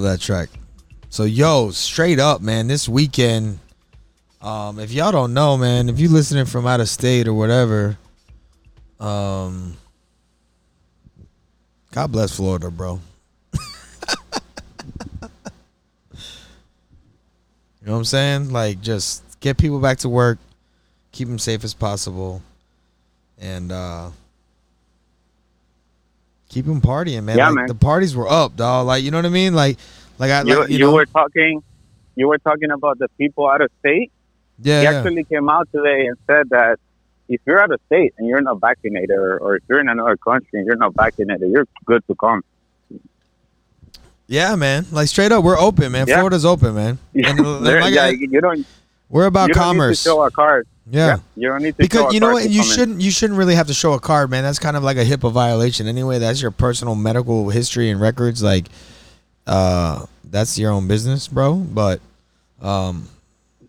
That track. So yo, straight up, man, this weekend. Um, if y'all don't know, man, if you listening from out of state or whatever, um, God bless Florida, bro. You know what I'm saying? Like, just get people back to work, keep them safe as possible, and uh keep them partying, man. Yeah, like, man. The parties were up, dog. Like, you know what I mean? Like, like I, You, like, you, you, know, were talking, you were talking about the people out of state. yeah, he yeah. actually came out today and said that if you're out of state and you're not vaccinated, or, or if you're in another country and you're not vaccinated, you're good to come. yeah, man. Like straight up, we're open, man. Yeah. Florida's open, man. And, like yeah, I- you don't. we're about you commerce. show a card. Yeah. you don't need to Because you know what, you shouldn't you shouldn't really have to show a card, man. That's kind of like a HIPAA violation anyway. That's your personal medical history and records. Like, uh, that's your own business, bro. But, um,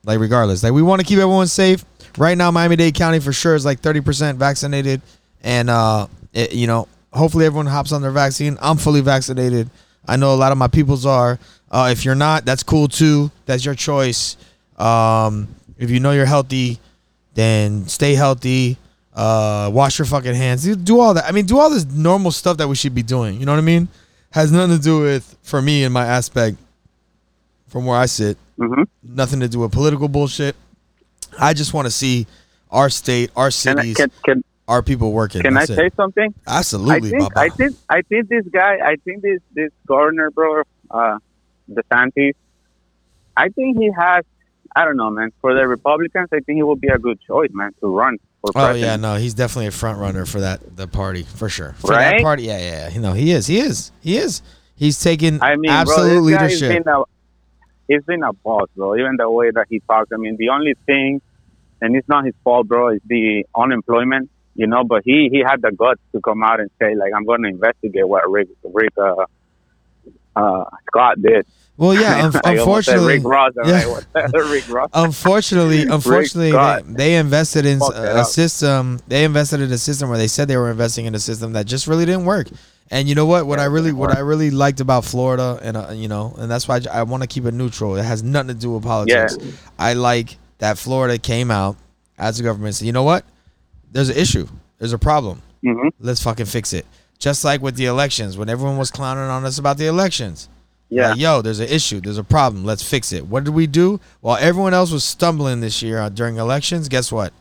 like regardless, like we want to keep everyone safe. Right now, Miami Dade County for sure is like thirty percent vaccinated, and uh, it, you know, hopefully everyone hops on their vaccine. I'm fully vaccinated. I know a lot of my peoples are. Uh, if you're not, that's cool too. That's your choice. Um, if you know you're healthy, then stay healthy. Uh, wash your fucking hands. Do- all that. I mean, do all this normal stuff that we should be doing. You know what I mean? Has nothing to do with for me in my aspect from where I sit. Mhm. Nothing to do with political bullshit. I just want to see our state, our Can I, cities, can, can, our people working. can I That's it. say something? Absolutely, I think Baba. I think I think this guy I think this this governor bro uh DeSantis I think he has I don't know man for the Republicans I think he would be a good choice man to run for Oh president. yeah, no, he's definitely a front runner for that the party for sure. For Right? that party, yeah, yeah, yeah. No, he is, he is, he is. He's taking I mean absolute bro, this guy has leadership. been a he's been a boss bro even the way that he talks I mean the only thing and it's not his fault bro is the unemployment you know but he he had the guts to come out and say like I'm going to investigate what Rick Rick uh, uh, Scott did Well, yeah, un- I unfortunately, Ross. yeah. Yeah. What Rick Ross? unfortunately, unfortunately, they, they invested in a up. system. They invested in a system where they said they were investing in a system that just really didn't work. And you know what? What Yeah, I really, what. I really liked about Florida, and uh, you know, and that's why I, want to keep it neutral. It has nothing to do with politics. I like that Florida came out as a government. and Said, you know what? There's an issue. There's a problem. hmm Let's fucking fix it. Just like with the elections, when everyone was clowning on us about the elections. Yeah. Like, yo, there's an issue. There's a problem. Let's fix it. What did we do? While everyone else was stumbling this year uh, during elections, guess what?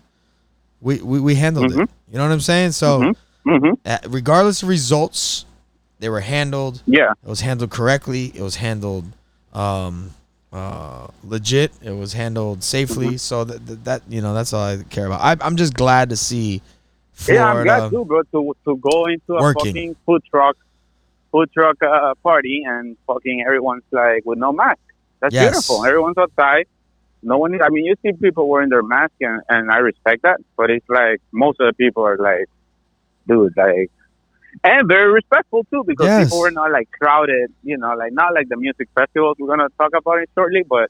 We we, we handled it. Mhm. You know what I'm saying? So, Mhm. hmm uh, regardless of results, they were handled. Yeah. It was handled correctly. It was handled um, uh, legit. It was handled safely. Mm-hmm. So that, that that you know that's all I care about. I, I'm just glad to see Yeah, I'm glad too, bro, to to go into a Working. fucking food truck, food truck uh, party, and fucking everyone's like with no mask. That's Yes. beautiful. Everyone's outside. No one. I mean, you see people wearing their mask, and, and I respect that. But it's like most of the people are like, dude, like, and very respectful too, because Yes. people were not like crowded. You know, like not like the music festivals we're gonna talk about it shortly, but.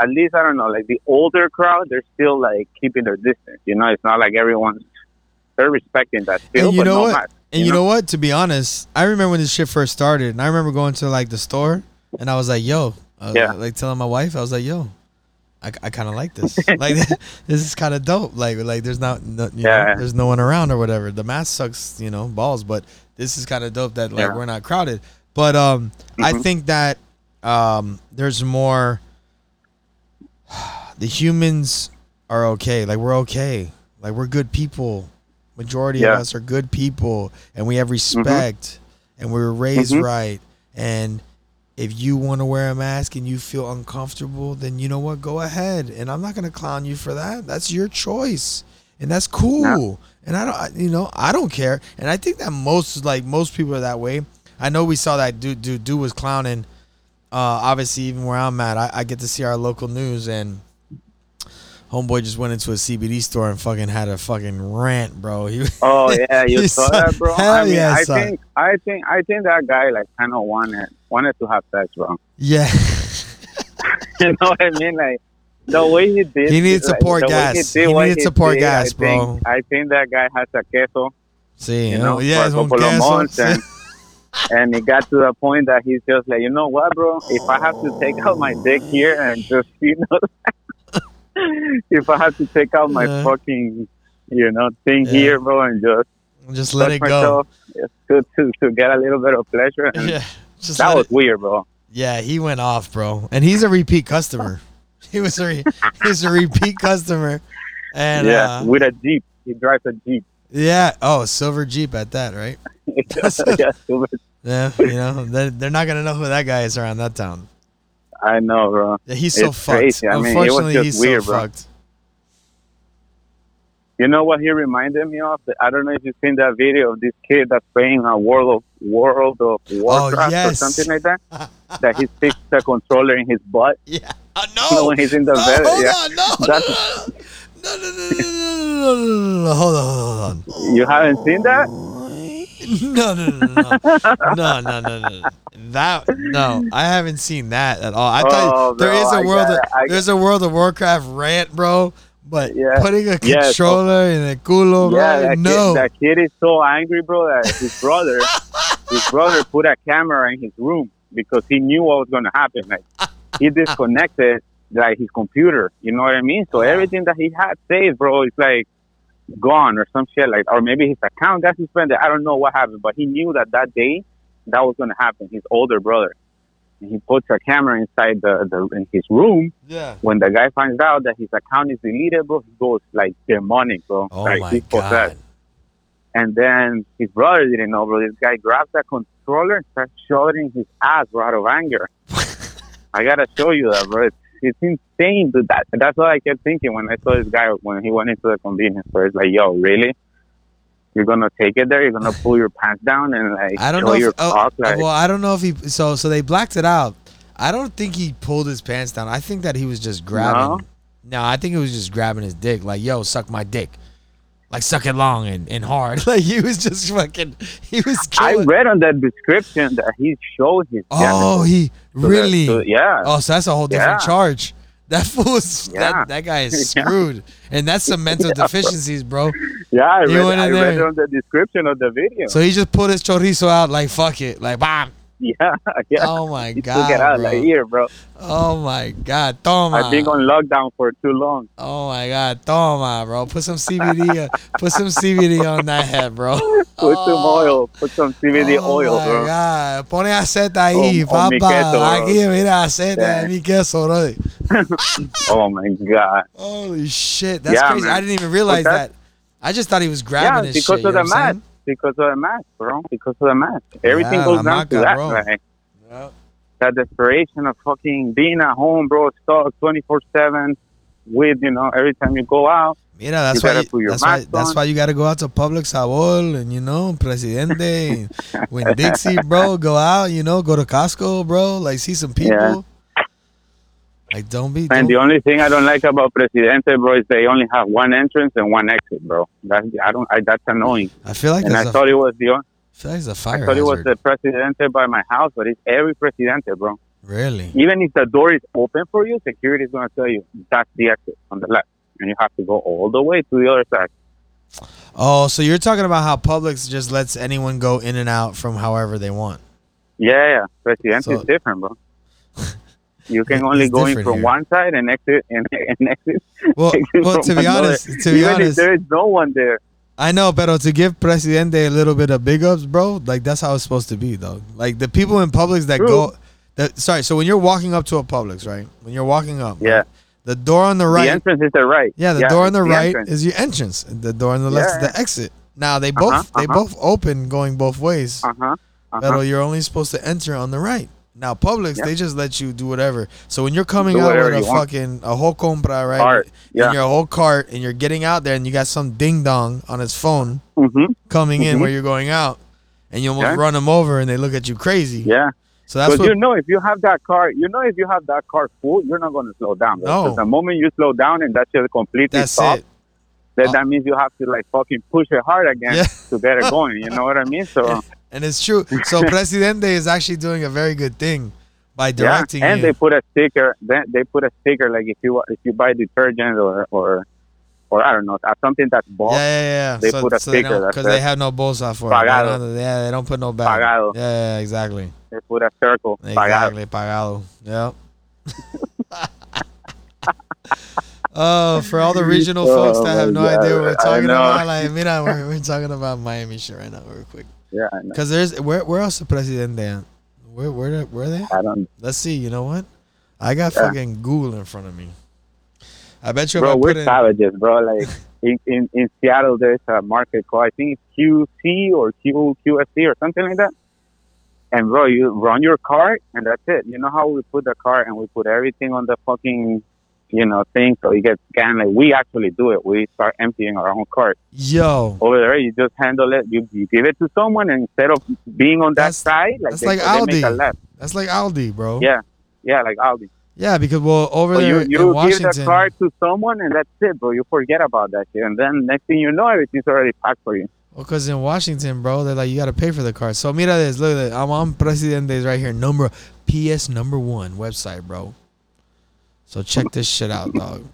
At least I don't know, like the older crowd, they're still like keeping their distance. You know, it's not like everyone's they're respecting that still, And you but know no what? mask. And you, know? what? To be honest, I remember when this shit first started, and I remember going to like the store, and I was like, "Yo," was Yeah. like telling my wife, I was like, "Yo, I, I kind of like this. like this is kind of dope. Like like there's not no, you Yeah. know, there's no one around or whatever. The mask sucks, you know, balls, but this is kind of dope that like Yeah. we're not crowded. But um, I Mhm. think that um, there's more. The humans are okay. Like we're okay. Like we're good people. Majority Yeah. of us are good people, and we have respect, and we were raised Mhm. right. And if you want to wear a mask and you feel uncomfortable, then you know what? Go ahead. And I'm not gonna clown you for that. That's your choice, and that's cool. And I don't, you know, I don't care. And I think that most, like most people, are that way. I know we saw that dude, dude, dude was clowning. Uh, obviously, even where I'm at, I, I get to see our local news, and homeboy just went into a CBD store and fucking had a fucking rant, bro. He, Oh yeah, you saw saw- that, bro. hell I mean, yeah, I I think, I think, I think that guy like kind of wanted wanted to have sex, bro. yeah, you know what I mean? Like the way he did. He needed like, support the way gas. He what needed support did, gas, I bro. think, I think that guy has a queso. see, You know, yeah, for a couple of months, and and it got to the point that he's just like, you know what, bro? If I have to take out my dick here and just, you know, if I have to take out my Yeah. fucking, you know, thing Yeah. here, bro, and just Just let it go. myself, it's good to, to get a little bit of pleasure. And Yeah. Just that was it- weird, bro. Yeah, he went off, bro. And he's a repeat customer. He was a re- he's a repeat customer. And yeah, uh, with a Jeep. He drives a Jeep. yeah, oh, silver Jeep at that, right? yeah, super- Yeah, you know, they're, they're not gonna know who that guy is around that town. I know, bro. Yeah, he's so It's fucked. crazy. I mean, it was Unfortunately, just he's weird, so bro. fucked. You know what he reminded me of? I don't know if you've seen that video of this kid that's playing a World of World of Warcraft or Oh, yes. something like that. that he sticks the controller in his butt Yeah. Uh, you know, no. when he's in the no, bed. hold Yeah. on, no, no, That's- no, no, no, no, no, no, no, no, no, hold on, hold on. You haven't seen that? No, no, no, no, no, no, no, no, no. That no, I haven't seen that at all. I thought Oh, there bro, is a I world, of, there's a World of Warcraft rant, bro. But Yeah. putting a controller in a culo, bro, Yeah, that, no. kid, that kid is so angry, bro, that his brother, his brother put a camera in his room because he knew what was going to happen. Like he disconnected like his computer. You know what I mean? So everything that he had saved, bro, is like gone or some shit like, or maybe his account got suspended. I don't know what happened, but he knew that that day that was going to happen. His older brother, and he puts a camera inside the, the in his room. yeah. When the guy finds out that his account is deleted, bro, he goes like demonic, bro. Oh like my god. And then his brother didn't know, bro. This guy grabs that controller and starts shoving his ass, bro, out of anger. I gotta show you that, bro. It's, it's insane, dude. That, that's what I kept thinking when I saw this guy when he went into the convenience store. It's like, yo, really? You're gonna take it there? You're gonna pull your pants down and like I don't show know. If, your oh, cock? Like, well, I don't know if he. So, so they blacked it out. I don't think he pulled his pants down. I think that he was just grabbing. No, I think he was just grabbing his dick. Like, yo, suck my dick. Like, suck it long and, and hard. Like, he was just fucking. He was I read on that description that he showed his. oh, genitals he really. to- yeah. Oh, so that's a whole different Yeah. charge. That fool's Yeah. that, that guy is Yeah. screwed, and that's some mental Yeah, deficiencies, bro. Yeah, I read, I read on the description of the video. So he just put his chorizo out like fuck it, like bam. Yeah, yeah. Oh my he god, took it out bro. like here, bro. Oh my god, toma. I've been on lockdown for too long. Oh my god, toma, bro. Put some CBD, uh, put some CBD on that head, bro. Put some Oh. oil. Put some CBD oh oil, my bro. God. Pone aceta ahí, Oh, papá. queso. Aquí, mira, aceta Yeah. mi queso, bro. Oh my god. Holy shit, that's Yeah, crazy. man. I didn't even realize that. I just thought he was grabbing yeah, his because shit. of the know what I'm mask. Because of the mask, bro. Because of the mask. Everything Yeah, goes la down to that. bro. Like, saying? that desperation of fucking being at home, bro, stuck 24 7 with, you know, every time you go out. Mira, that's You why. gotta You, put your that's why. That's why you got to go out to Publix Sabor and you know, Presidente, when Dixie, bro, go out. You know, go to Costco, bro. Like see some people. Yeah. Like don't be. And the don't- only thing I don't like about Presidente, bro, is they only have one entrance and one exit, bro. That's I don't. I, that's annoying. I feel like And I thought it was the. I feel like it's a I fire thought it was the Presidente by my house, but it's every Presidente, bro. really? Even if the door is open for you, security is going to tell you that's the exit on the left, and you have to go all the way to the other side. Oh, so you're talking about how Publix just lets anyone go in and out from however they want. Yeah, yeah. Presidente So- is different, bro. You can only go in from here. one side and exit and, and exit. Well, exit well, to be another. honest, to be even honest, there is no one there. I know, but to give Presidente a little bit of big ups, bro, like that's how it's supposed to be, though. Like the people in Publix that True. go, that sorry. So when you're walking up to a Publix, right? When you're walking up, Yeah. right, the door on the right. The entrance is the right. yeah, the door on the, it's right entrance. is your entrance. The door on the left Yeah. is the exit. Now they both Uh-huh, they uh-huh. both open going both ways, Uh-huh. but uh-huh. you're only supposed to enter on the right. Now Publix, Yeah. they just let you do whatever. So when you're coming out with a you want. fucking a whole compra, right? Cart, yeah. In your whole cart, and you're getting out there, and you got some ding dong on his phone hmm coming in Mhm. where you're going out, and you almost Yeah. run them over, and they look at you crazy. Yeah. So that's what. you know, if you have that car, you know, if you have that car full, you're not going to slow down. No. the moment you slow down and that shit completely That's stops, it. then Uh, that means you have to like fucking push it hard again Yeah. to get it going. You know what I mean? So. And it's true. So Presidente is actually doing a very good thing by directing. yeah, and you. they put a sticker. Then they put a sticker like if you if you buy detergent or or or I don't know, uh, something that's bald. Yeah, yeah, yeah. They so, put a so sticker because they says have no bolsa for it. Pagado. They don't- yeah, they don't put no bag. Pagado. Yeah, yeah, exactly. They put a circle. Pagado. Exactly, pagado. Yep. oh, for all the regional Oh folks that have no my idea what we're talking about, like, mira, we're, we're talking about Miami shit right now, real quick. Yeah, Because there's where where else the president at? Where where where are they? I don't. Let's see. You know what? I got Yeah. fucking Google in front of me. I bet you Bro, we're in, savages, bro. Like in, in in Seattle, there's a market called I think it's QC or Q QSC or something like that. And bro, you run your cart and that's it. You know how we put the cart and we put everything on the fucking you know thing so you get scanned. Like we actually do it. We start emptying our own cart yo, over there. You just handle it. You, you give it to someone and instead of being on that side, like that's they, like they Aldi. left. that's like Aldi, bro. Yeah, yeah, like Aldi. Yeah, because well over So there you in you give the card to someone and that's it, bro. You forget about that shit, and then next thing you know, everything's already packed for you. Well, because in Washington, bro, they're like, you got to pay for the card. So, mira this. Look at that. I'm on Presidente's right here. Number, PS number one website, bro. So, check this shit out, dog.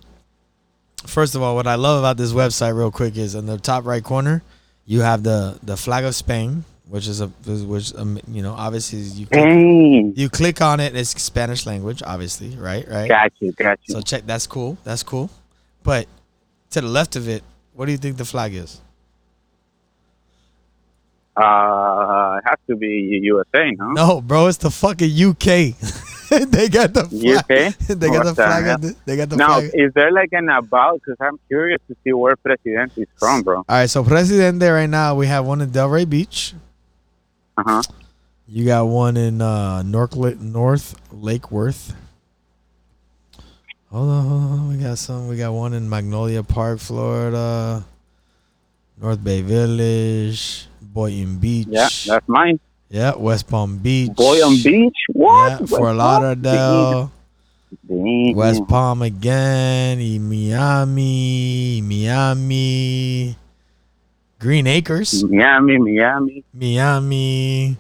First of all, what I love about this website, real quick, is in the top right corner, you have the the flag of Spain, which is a, which, um, you know, obviously you click, you click on it, it's Spanish language, obviously, right? Right. Got you, got you. So, check. That's cool. That's cool. But to the left of it, what do you think the flag is? uh, it has to be USA, no? No, bro, it's the fucking UK. they got the flag. They got the flag. the- They got the Now, flag. is there like an about? Because I'm curious to see where Presidente is from, bro. All right, so Presidente right now we have one in Delray Beach. Uh huh. You got one in uh, North North Lake Worth. Hold on, hold on. We got some. We got one in Magnolia Park, Florida. North Bay Village, Boynton Beach. Yeah, that's mine. Yeah, West Palm Beach. Boyan Beach? What? Yeah, West Fort? Lauderdale. Dang. West Palm again, Miami, Miami, Green Acres, Miami, Miami. Miami.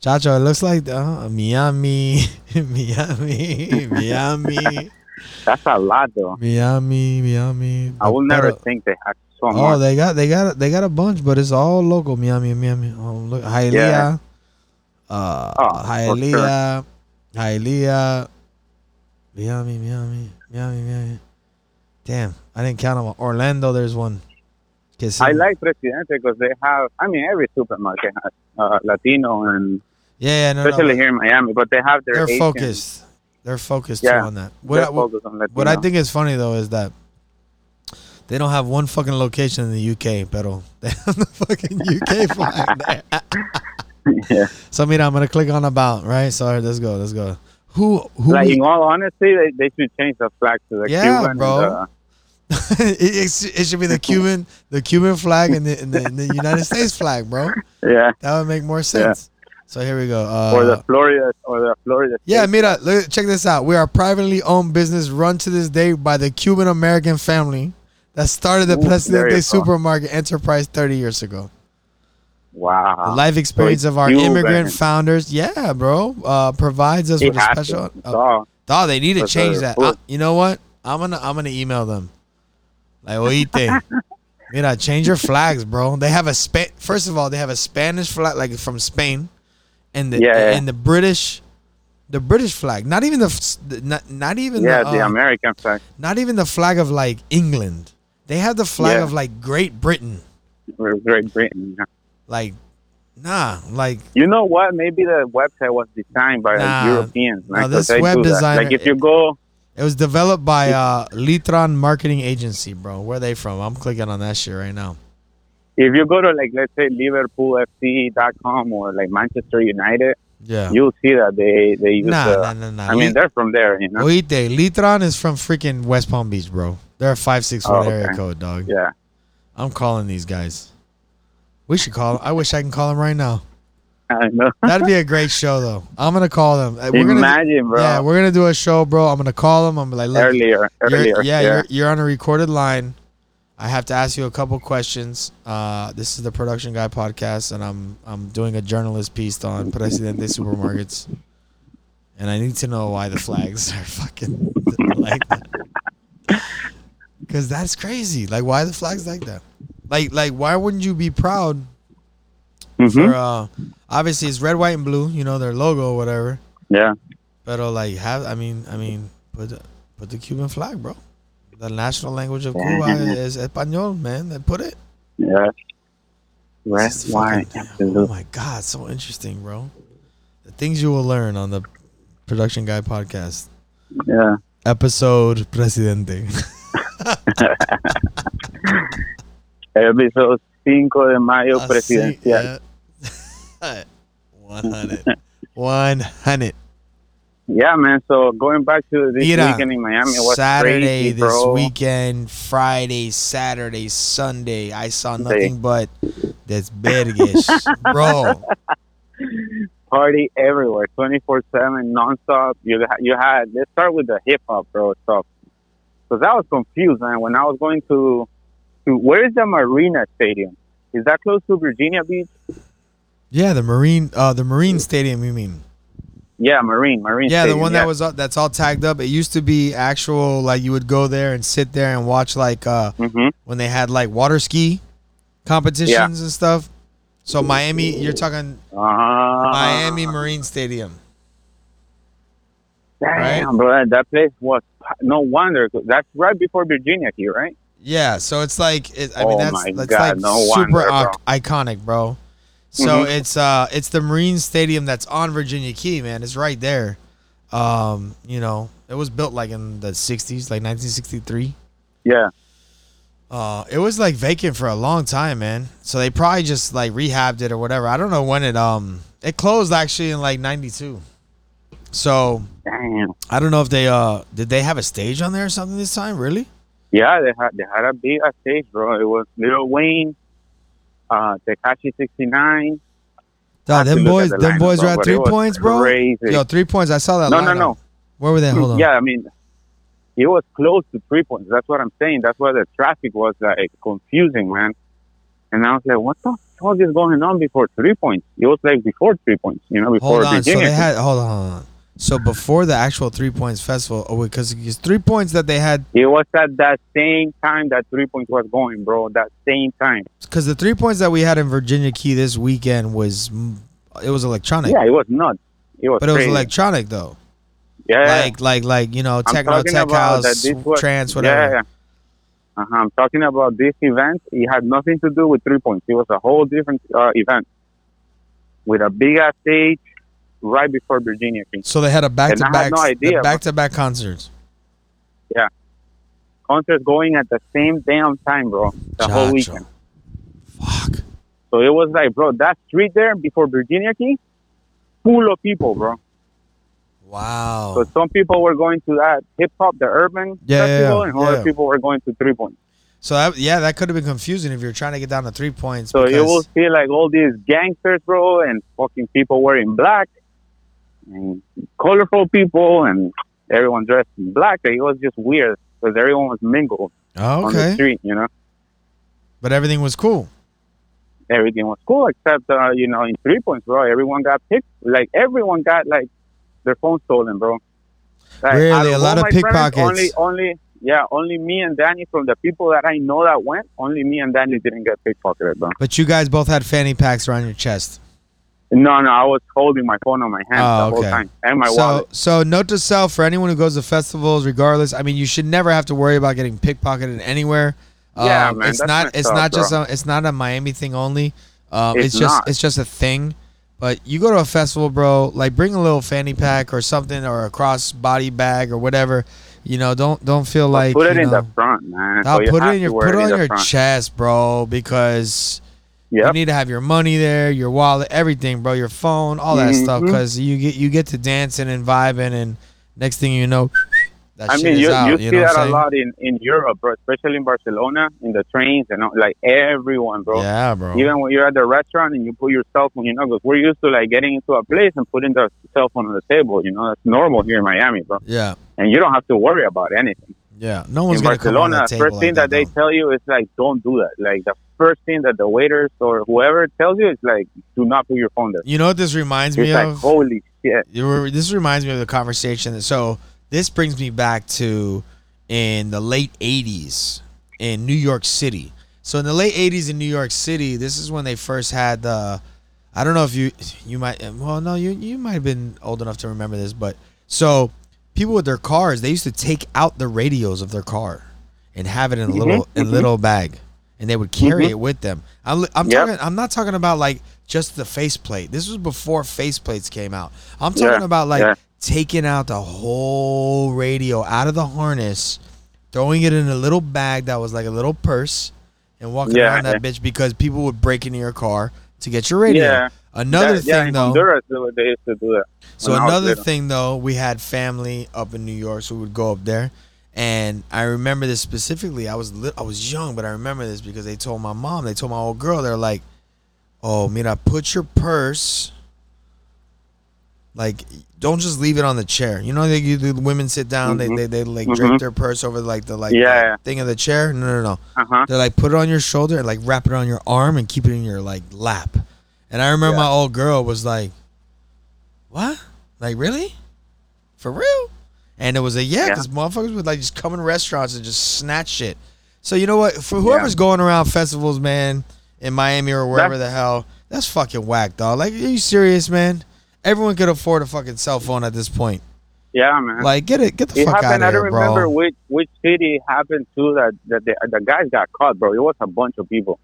Chacho, it looks like uh, Miami, Miami, Miami, That's a lot, though. Miami, Miami. I will never think they had so Oh, they got they got they got a bunch, but it's all local. Miami, Miami. Oh, look, Hialeah, Yeah. uh, Oh, Hialeah, Hialeah, Miami, Miami, Miami, Miami. Damn, I didn't count them. Orlando, there's one. I like Presidente because they have, I mean, every supermarket has uh, Latino and Yeah, yeah, no, no. especially here in Miami, but they have their They're Asian- focused. They're focused too Yeah. on that. What, they're I- what, focused on what I think is funny though is that they don't have one fucking location in the UK, pero they have the fucking UK flag there. yeah. So mira, I'm gonna click on about, right? So let's go, let's go. Who who Like, we- in all honesty, they, they should change the flag to the Yeah, Cuban. bro. The, it, it should be the Cuban the Cuban flag and the, and the, and the United States flag, bro. yeah. That would make more sense. Yeah. So here we go. Uh, or the Florida, or the Florida. yeah, mira, look, check this out. We are a privately owned business run to this day by the Cuban American family that started the Ooh, Presidente. Supermarket enterprise 30 years ago. Wow. The life experience it's of our immigrant founders, yeah, bro, uh, provides us It with a special. uh, they need to change that. Uh, you know what? I'm gonna I'm gonna email them. Like, oíste, mira, change your flags, bro. They have a Spa- First of all, they have a Spanish flag, like from Spain, and the Yeah, yeah. and the British, the British flag. Not even the, the not, not even yeah, the, the uh, American flag. not even the flag of like England. They have the flag Yeah. of like Great Britain. Great Britain. yeah. Like, nah, like You know what? Maybe the website was designed by Nah. like, Europeans. No, 'cause this web designer- Like if you go, It was developed by uh Litron Marketing Agency, bro. Where they from? I'm clicking on that shit right now. if you go to like let's say LiverpoolFC.com or like Manchester United, Yeah. you'll see that they they use. Nah, the, nah, nah, nah. I mean, they're from there, you know. Oíste, Litron is from freaking West Palm Beach, bro. They're a five six one Oh, area code, dog. Yeah. I'm calling these guys. We should call. I wish I can call them right now. I know. That'd be a great show, though. I'm gonna call them. Uh, We're gonna, Imagine, bro. yeah, we're gonna do a show, bro. I'm gonna call them. I'm like, look, earlier, earlier. yeah, yeah. You're, you're on a recorded line. I have to ask you a couple questions. Uh, this is the Production Guy podcast, and I'm I'm doing a journalist piece on Presidente Supermarkets, and I need to know why the flags are fucking like that. Cause that's crazy. Like, why the flags like that? Like, like, why wouldn't you be proud hmm for? uh Obviously, it's red, white, and blue. You know their logo, or whatever. Yeah. But uh, like, have I mean, I mean, put the, put the Cuban flag, bro. The national language of Cuba is español, man. They put it. Yeah. Red, white, Oh my god, so interesting, bro. The things you will learn on the Production Guy podcast Yeah. episode Presidente. Episode 5 de mayo Así, presidencial. Eh, yeah. 100. 100. Yeah, man. So going back to this Mira, weekend in Miami was Saturday crazy, this bro. weekend, Friday, Saturday, Sunday. I saw nothing but this verges, bro. Party everywhere, 24 7, nonstop. You you had, let's start with the hip hop, bro, stuff. Because I was confused, man, when I was going to, to, where is the Marina Stadium? Is that close to Virginia Beach? Yeah, the Marine, uh, the Marine Stadium. You mean? Yeah, Marine, Marine Yeah, the one yeah. that was up, that's all tagged up. It used to be actual, like you would go there and sit there and watch like uh hmm when they had like water ski competitions and stuff. So Miami, you're talking Uh, Miami Marine Stadium. Damn, bro, that place was, no wonder. That's right before Virginia Key, right? Yeah, so it's like it, I mean Oh that's that's God, like no super wonder, ic- iconic, bro. So Mhm. it's uh it's the Marine Stadium that's on Virginia Key, man. It's right there. Um, you know, it was built like in the 60s, like 1963. Yeah. Uh, it was like vacant for a long time, man. So they probably just like rehabbed it or whatever. I don't know when it um it closed actually in like '92. So Damn. I don't know if they uh did they have a stage on there or something this time? Really? Yeah, they had they had a big uh, stage, bro. It was Lil Wayne, uh, Tekashi 69. Nah, I them boys, the them lineup, boys bro, are at three points, bro. Crazy. Yo, three points. I saw that. no, no, lineup. no. Where were they? Hold on. Yeah, I mean, it was close to three points. That's what I'm saying. That's why the traffic was like confusing, man. And I was like, what the fuck is going on before three points? It was like before three points, you know, before Hold on. So Virginia. they had. Hold on. So before the actual three points festival, oh, because it's three points that they had, it was at that same time that three points was going, bro. That same time. because the three points that we had in Virginia Key this weekend was, it was electronic, Yeah, it was nuts. It was but it was electronic though. yeah, like like like you know techno tech house was- trance whatever yeah. Uh-huh. I'm talking about this event. It had nothing to do with three points. It was a whole different uh, event with a big ass stage right before Virginia Key. so they had a back to back, no back to back concerts Yeah, Concerts going at the same damn time, bro. The whole weekend. fuck So it was like, bro, that street there before Virginia Key, full of people, bro. wow So some people were going to that hip hop, the urban Yeah, yeah, festival, yeah, and other yeah. people were going to three points. so that, yeah that could have been confusing if you're trying to get down to three points So you will see like all these gangsters, bro, and fucking people wearing black and colorful people and everyone dressed in black. It was just weird because everyone was mingled Oh, on the street, you know. but everything was cool Everything was cool except, uh, you know, in three points, bro. Everyone got picked. Like, everyone got, like, their phone stolen, bro. Like, Really? A lot of pickpockets. Only, only, yeah, only me and Danny from the people that I know that went, only me and Danny didn't get pickpocketed, bro. but you guys both had fanny packs around your chest No, no, I was holding my phone on my hand Oh, the whole time and my so wallet. so note to self for anyone who goes to festivals regardless i mean you should never have to worry about getting pickpocketed anywhere Yeah, Um, man, it's not it's up, not just bro. a, it's not a miami thing only um, it's, It's just it's just a thing but you go to a festival bro like bring a little fanny pack or something or a cross body bag or whatever you know don't don't feel like put it in know, the front, man. Nah, So put it in your put it on your front. chest, bro, because you need to have your money there, your wallet, everything, bro, your phone, all that stuff, Mhm. because you get you get to dancing and vibing, and next thing you know, that I mean, you, out. you You, see know that a lot in, in Europe, bro, especially in Barcelona, in the trains and all, like everyone, bro. Yeah, bro. Even when you're at the restaurant and you put your cell phone, you know, because we're used to like getting into a place and putting the cell phone on the table. You know, that's normal here in Miami, bro. yeah, And you don't have to worry about anything. yeah. No one's in gonna come on Barcelona, that table first like thing that, they tell you is like, don't do that. Like the first thing that the waiters or whoever tells you is like, do not put your phone there. You know what this reminds me like, of? holy shit. You were- this reminds me of the conversation. So this brings me back to in the late '80s in New York City. So in the late '80s in New York City, this is when they first had the. I don't know if you you might well no you you might have been old enough to remember this, but so people with their cars they used to take out the radios of their car and have it in a mm-hmm. little in a mm-hmm. little bag, and they would carry Mhm. it with them. I'm I'm Yep. talking I'm not talking about like just the faceplate. This was before faceplates came out. I'm talking Yeah, about like yeah. taking out the whole radio out of the harness, throwing it in a little bag that was like a little purse, and walking Yeah. around that bitch because people would break into your car to get your radio. Yeah. Another That- thing in though. Honduras, they used to do that. So when I was another thing though, we had family up in New York, so we would go up there. And I remember this specifically. I was lit, I was young, but I remember this because they told my mom, they told my old girl, they're like, "Oh, mira, put your purse. Like, don't just leave it on the chair. You know, they you, the women sit down, Mhm. they, they they like drape Mhm. their purse over like the like Yeah. the thing of the chair. No, no, no. Uh huh. They're like, put it on your shoulder and like wrap it on your arm and keep it in your like lap. And I remember Yeah. my old girl was like, "What? Like really? For real?" And it was a yeah, Yeah. because motherfuckers would like just come in restaurants and just snatch shit. So you know what? For whoever's going around festivals, man, in Miami or wherever the hell, that's fucking whack, dog. Like, are you serious, man? Everyone could afford a fucking cell phone at this point. Yeah, man. Like, get it, get the it fuck out happened. of I don't remember which which city happened to that that the, the guys got caught, bro. It was a bunch of people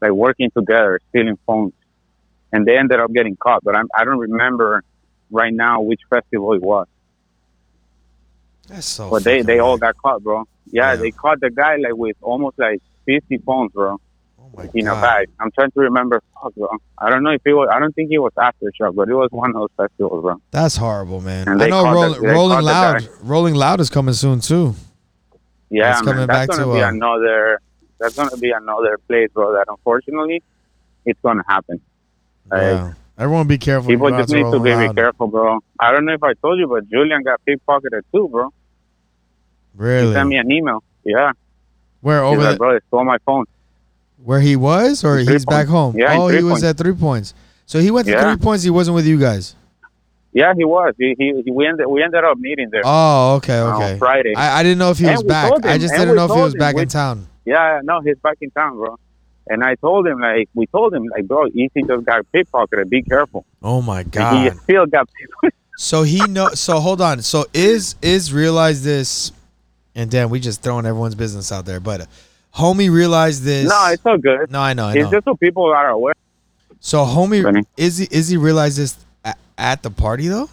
like working together, stealing phones, and they ended up getting caught. But I'm, I don't remember right now which festival it was. That's so. But they they all got caught, bro. Yeah, Yeah. they caught the guy like with almost like 50 phones, bro, Oh my in a God. bag. I'm trying to remember. Fuck, bro. I don't know if it was. I don't think it was aftershock, but it was one of those festivals, bro. That's horrible, man. And I know Roll, the- Rolling Loud. Rolling Loud is coming soon too. Yeah, It's coming man. back That's to, gonna be uh, another. That's gonna be another place, bro. That unfortunately, it's gonna happen. Like, Yeah. Everyone be careful. People when you go just need to be, be careful, bro. I don't know if I told you, but Julian got pickpocketed too, bro. He Really? sent me an email. Yeah, Where over like, bro, they stole my phone. where he was, or he's back home? Yeah, oh, he was points. at three points. So he went to Yeah. three points. He wasn't with you guys. Yeah, he was. He, he, he we ended we ended up meeting there Oh, okay, okay. on. Friday. I, I didn't know if he And was back. I just and didn't know if he was him, back we- in town. Yeah, no, he's back in town, bro. And I told him like we told him like, bro, Easy just got pickpocketed. Be careful. Oh my And god. he still got pickpocketed. So he know. So hold on. So is is realize this, and damn, we just throwing everyone's business out there. But uh, homie realized this. No, it's all good. no, I know, I It's know. just so people are aware. So homie, Funny. is he is he realized this at, at the party though?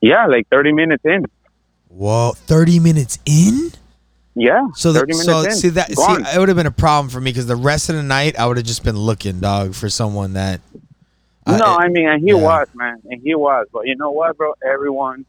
Yeah, like 30 minutes in. Whoa, thirty minutes in. Yeah. So the, 30 minutes so in. see that Gone. see it would have been a problem for me because the rest of the night I would have just been looking, dog, for someone that. uh, no, it- I mean, and he yeah. was, man, and he was. But you know what, bro? Everyone,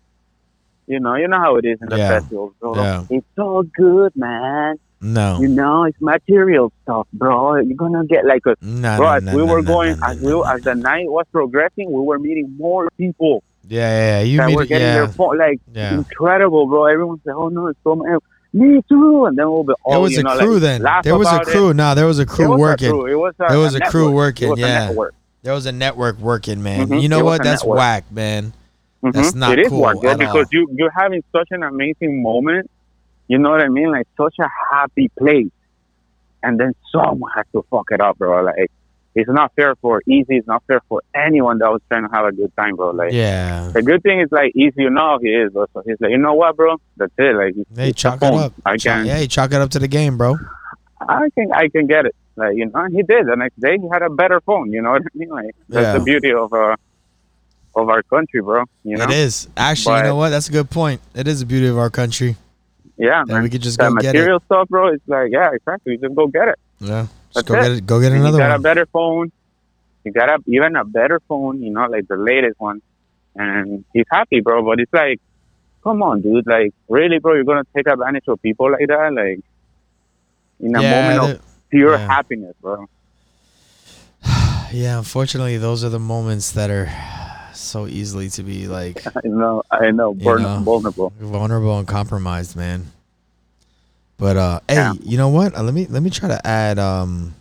you know, you know how it is in the Yeah. festivals, bro. Yeah. It's all good, man. no, You know, it's material stuff, bro. You're gonna get like a no, bro. no, as no, we no, were no, going, no, as no, we, no. as the night was progressing, we were meeting more people yeah, yeah, yeah. You that meet, were getting yeah, their phone. Like yeah. incredible, bro. Everyone's like, "Oh no, it's so many." Me too, and then we'll be all. There was a know, crew like, then. There was a about it. crew. Nah, there was a It crew working. A crew. It was a, There was a crew working, It yeah. A network. There was a network working, man. Mhm. You know It what? That's network. whack, man. That's not It is cool because you you're having such an amazing moment. You know what I mean? Like such a happy place, and then someone has to fuck it up, bro. Like it's not fair for Easy. It's not fair for anyone that was trying to have a good time, bro. Like Yeah. the good thing is like Easy, you know he is, bro. So he's like, you know what, bro? That's it. Like Hey, chalk it up. I can, yeah, chalk it up to the game, bro. I can, I can get it. Like you know, and he did. The next day, he had a better phone. You know what I mean? Like that's Yeah. the beauty of uh of our country, bro. You know? It is. Actually, you know what? That's a good point. It is the beauty of our country. Yeah, we could just that go get it. material stuff, bro. It's like, yeah, exactly. Just go get it. Yeah. Just That's go it. get it. Go get And another you got a better phone. You got a, even a better phone, you know, like the latest one. And he's happy, bro. But it's like, come on, dude. Like, really, bro? You're gonna take advantage of people like that, like in a Yeah, moment of pure yeah. happiness, bro. yeah, unfortunately, those are the moments that are so easily to be like I know, I know, You burn know. vulnerable. vulnerable and compromised, man. But uh, hey, Yeah. you know what? Uh, let me let me try to add. Um,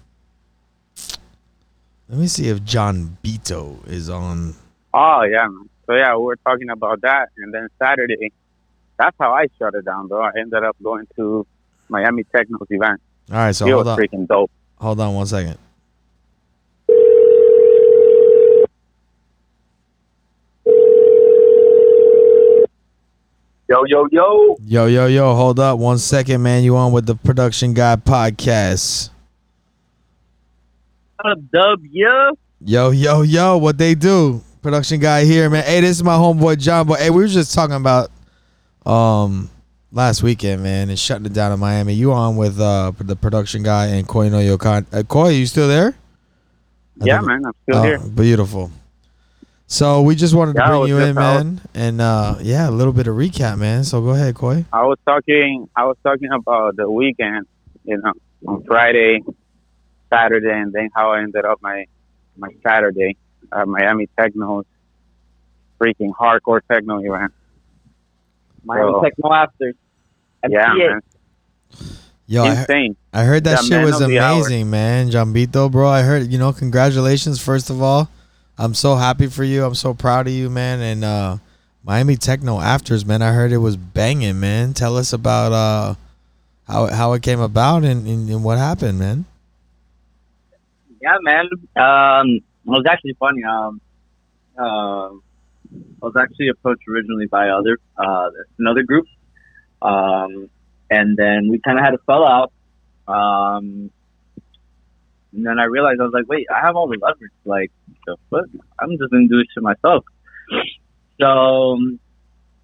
let me see if John Beto is on. Oh yeah. So yeah, we were talking about that, and then Saturday, that's how I shut it down, bro. I ended up going to Miami Techno's event. All right, so he hold was on, freaking dope. hold on one second. Yo, yo, yo. Yo, yo, yo, hold up one second, man. You on with the Production Guy podcast? What up, Dub? Yeah. Yo, yo, yo, what they do? Production guy here, man. Hey, this is my homeboy John. Boy, hey, we were just talking about um last weekend, man, and shutting it down in Miami. You on with uh the production guy and Koi no Yokan? Uh, Koi, you still there? I Yeah, man. I'm still Oh, here. Beautiful. So we just wanted to Yeah, I bring you just in, out. man, and uh yeah, a little bit of recap, man. So go ahead, Koi. I was talking. I was talking about the weekend. You know, on Friday, Saturday, and then how I ended up my my Saturday at Miami Techno's freaking hardcore techno event. Miami So- Techno After. Yeah, man. Yo, I, he- Insane. I heard that The shit was of hour. amazing, man. Jambito, bro. I heard, you know, congratulations, first of all. I'm so happy for you. I'm so proud of you, man. And uh Miami Techno Afters, man. I heard it was banging, man. Tell us about uh how how it came about and, and, and what happened, man. Yeah, man. Um, it was actually funny. Um, um, I was actually approached originally by other uh, another group, um, and then we kind of had a fallout. Um, and then I realized I was like, wait, I have all the leverage. Like, the fuck? I'm just gonna do this shit myself. So,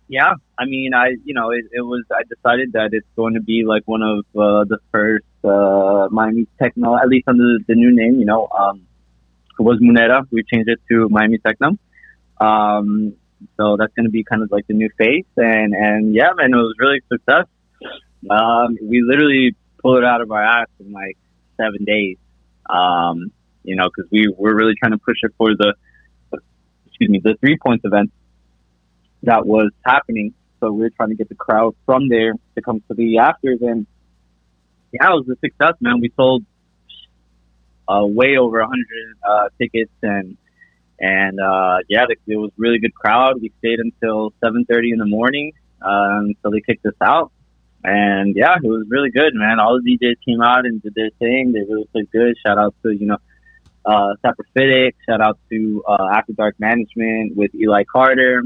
yeah, I mean, I you know, it, it was. I decided that it's going to be like one of uh, the first uh, Miami Techno, at least under the new name. You know, um, it was Munera. We changed it to Miami Techno. Um, so that's going to be kind of like the new face, and and yeah, man, it was really success. Um, we literally pulled it out of our ass in like seven days. Um, you know, because we were really trying to push it for the, excuse me, the three points event that was happening. So we were trying to get the crowd from there to come to the afters, and yeah, it was a success, man. We sold uh, way over a hundred uh, tickets, and and uh, yeah, it was really good crowd. We stayed until seven thirty in the morning uh, until they kicked us out, and yeah, it was really good, man. All the DJs came out and did their thing. They really played good. Shout out to you know uh, Saprophytic. Shout out to uh, After Dark Management with Eli Carter,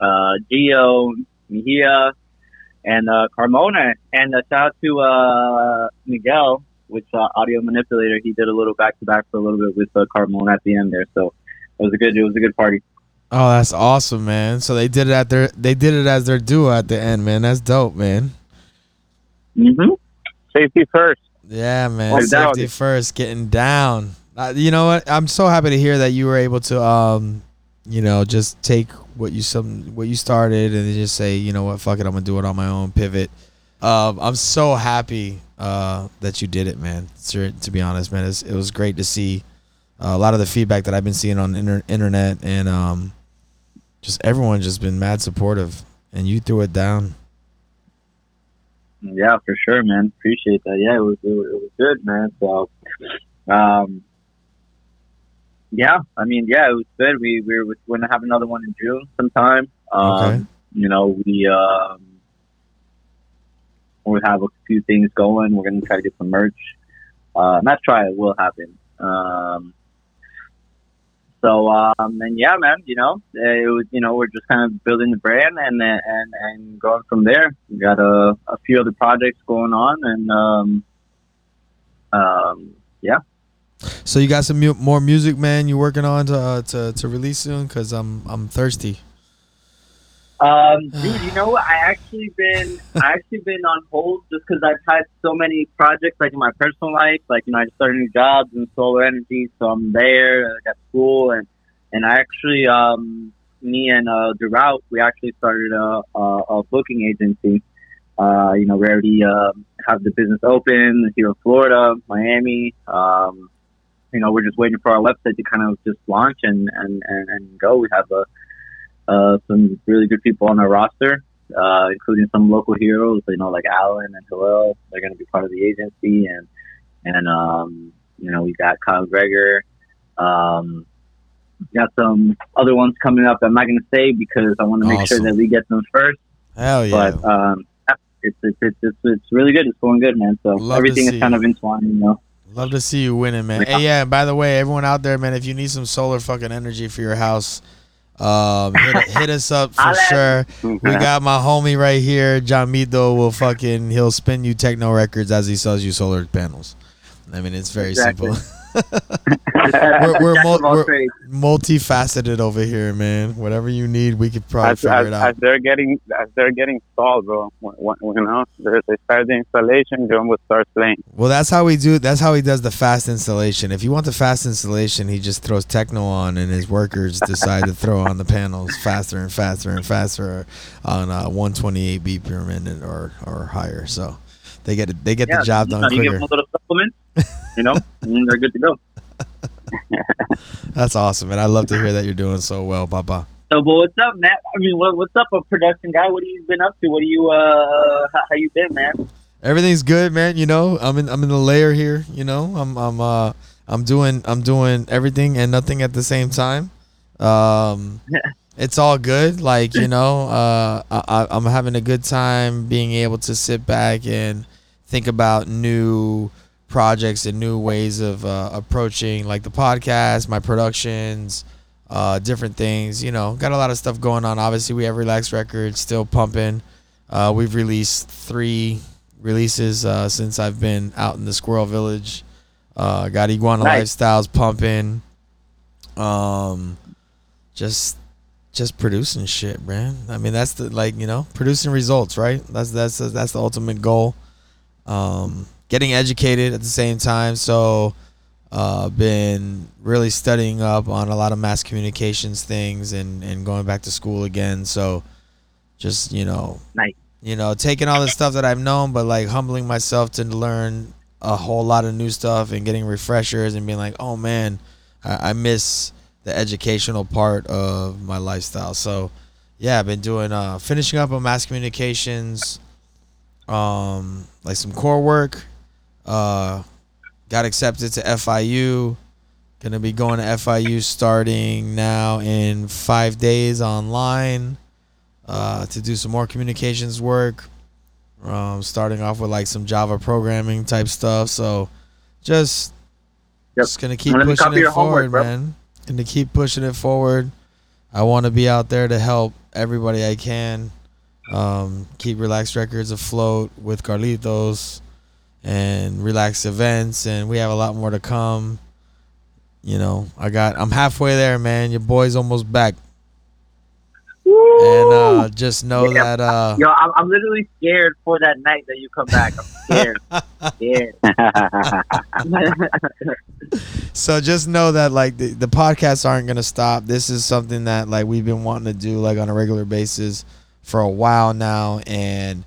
uh, Gio, Mejia, and uh, Carmona. And uh, shout out to uh, Miguel, which uh, audio manipulator. He did a little back to back for a little bit with uh, Carmona at the end there. So it was a good. It was a good party. Oh, that's awesome, man. So they did it at their they did it as their duo at the end, man. That's dope, man. Mm-hmm. Safety first. Yeah, man. Like Safety that. first, getting down. Uh, you know what? I'm so happy to hear that you were able to, um, you know, just take what you some what you started and then just say, you know what, fuck it, I'm gonna do it on my own. Pivot. Um, I'm so happy uh, that you did it, man. To be honest, man, it's, it was great to see uh, a lot of the feedback that I've been seeing on inter- internet and um, just everyone just been mad supportive, and you threw it down. Yeah, for sure, man. Appreciate that. Yeah, it was it, was- it was good, man. So, um, yeah, I mean, yeah, it was good. We we were going to have another one in June sometime. Um, Okay. You know, we um, we have a few things going. We're going to try to get some merch. Uh, not try, it will happen. Um, so, um, and yeah, man, you know, it was, you know, we're just kind of building the brand and and and going from there. We got a, a few other projects going on, and um, um, yeah, So you got some mu- more music, man. You working on to uh, to to release soon? Cause I'm I'm thirsty. Um, dude, you know what? I actually been I actually been on hold just because I've had so many projects like in my personal life. Like you know, I just started new jobs in solar energy, so I'm there. I got school, and and I actually um me and uh Drought, we actually started a a, a booking agency. Uh, you know, we already uh, have the business open here in Florida, Miami. Um, you know, we're just waiting for our website to kind of just launch and and and, and go. We have a uh, some really good people on our roster, uh, including some local heroes, you know, like Alan and Joel. They're going to be part of the agency, and and um, you know, we got Kyle Greger. Um, got some other ones coming up. I'm not going to say because I want to make sure that we get them first. Hell yeah. But um, It's it's it's it's, it's really good. It's going good, man. So Love everything is kind you. of entwined, you know. Love to see you winning, man. Hey, yeah. and By the way, everyone out there, man, if you need some solar fucking energy for your house, um, hit, hit us up for sure. We got my homie right here, John Mito. Will fucking he'll spin you techno records as he sells you solar panels. I mean, it's very Exactly. simple. we're we're, mul- we're multifaceted over here, man. Whatever you need, we could probably as, figure as, it out. as they're getting as they're getting stalled, bro. When, when, you know, they start the installation, John will start playing. Well, that's how we do. That's how he does the fast installation. If you want the fast installation, he just throws techno on, and his workers decide to throw on the panels faster and faster and faster on uh, 128 beat per minute or or higher. So they get it, they get Yeah, the job you done know, you give them a little supplement, you know, and they're good to go. That's awesome, and I love to hear that you're doing so well, Papa. So, but what's up, Matt? I mean, what, what's up, a production guy? What have you been up to? What are you, uh, how, how you been, man? Everything's good, man. You know, I'm in I'm in the layer here. You know, I'm I'm uh I'm doing I'm doing everything and nothing at the same time. Um, it's all good. Like you know, uh, I, I- I'm having a good time being able to sit back and think about new projects and new ways of uh, approaching like the podcast, my productions, uh, different things. You know, got a lot of stuff going on. Obviously, we have Relax Records still pumping. Uh, we've released three releases uh, since I've been out in the Squirrel Village. Uh, got Iguana Nice. Lifestyles pumping. Um, just just producing shit, man. I mean, that's the like you know producing results, right? That's that's that's the ultimate goal. Um, getting educated at the same time. So, uh, been really studying up on a lot of mass communications things and and going back to school again. So, just you know, Nice. you know, taking all the stuff that I've known, but like humbling myself to learn a whole lot of new stuff and getting refreshers and being like, oh man, I, I miss the educational part of my lifestyle. So, yeah, I've been doing uh, finishing up on mass communications, um, like some core work. Uh, got accepted to FIU. Gonna be going to FIU starting now in five days online uh, to do some more communications work. Um, starting off with like some Java programming type stuff. So just Yep. just gonna keep pushing it your homework, forward, man. Gonna keep pushing it forward. I want to be out there to help everybody I can. Um, keep Relax Records afloat with Carlitos and Relax Events, and we have a lot more to come. You know, I got I'm halfway there, man. Your boy's almost back. And uh, just know Yeah. that uh, Yo, I'm, I'm literally scared for that night that you come back. I'm scared. scared. so just know that like the, the podcasts aren't gonna stop. This is something that like we've been wanting to do like on a regular basis for a while now, and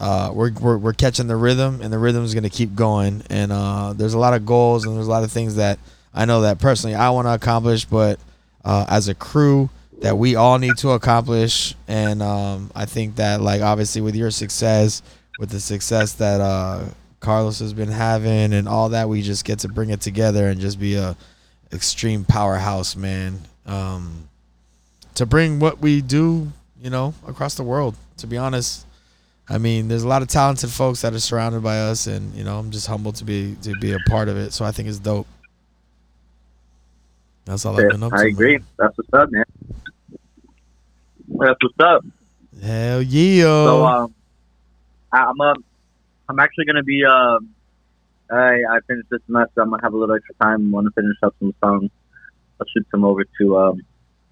uh, we're, we're we're catching the rhythm, and the rhythm is gonna keep going. And uh, there's a lot of goals, and there's a lot of things that I know that personally I want to accomplish, but uh, as a crew that we all need to accomplish. And um, I think that like obviously with your success, with the success that uh, Carlos has been having, and all that, we just get to bring it together and just be a extreme powerhouse, man. Um, to bring what we do, you know, across the world. To be honest, I mean, there's a lot of talented folks that are surrounded by us, and you know, I'm just humbled to be to be a part of it. So I think it's dope. That's all I've been up to. I agree. man. That's what's up, man. That's what's up. Hell yeah. So um, I- I'm um, I'm actually gonna be um, I I finished this semester. I'm gonna have a little extra time. I'm gonna finish up some songs. I'll shoot some over to um,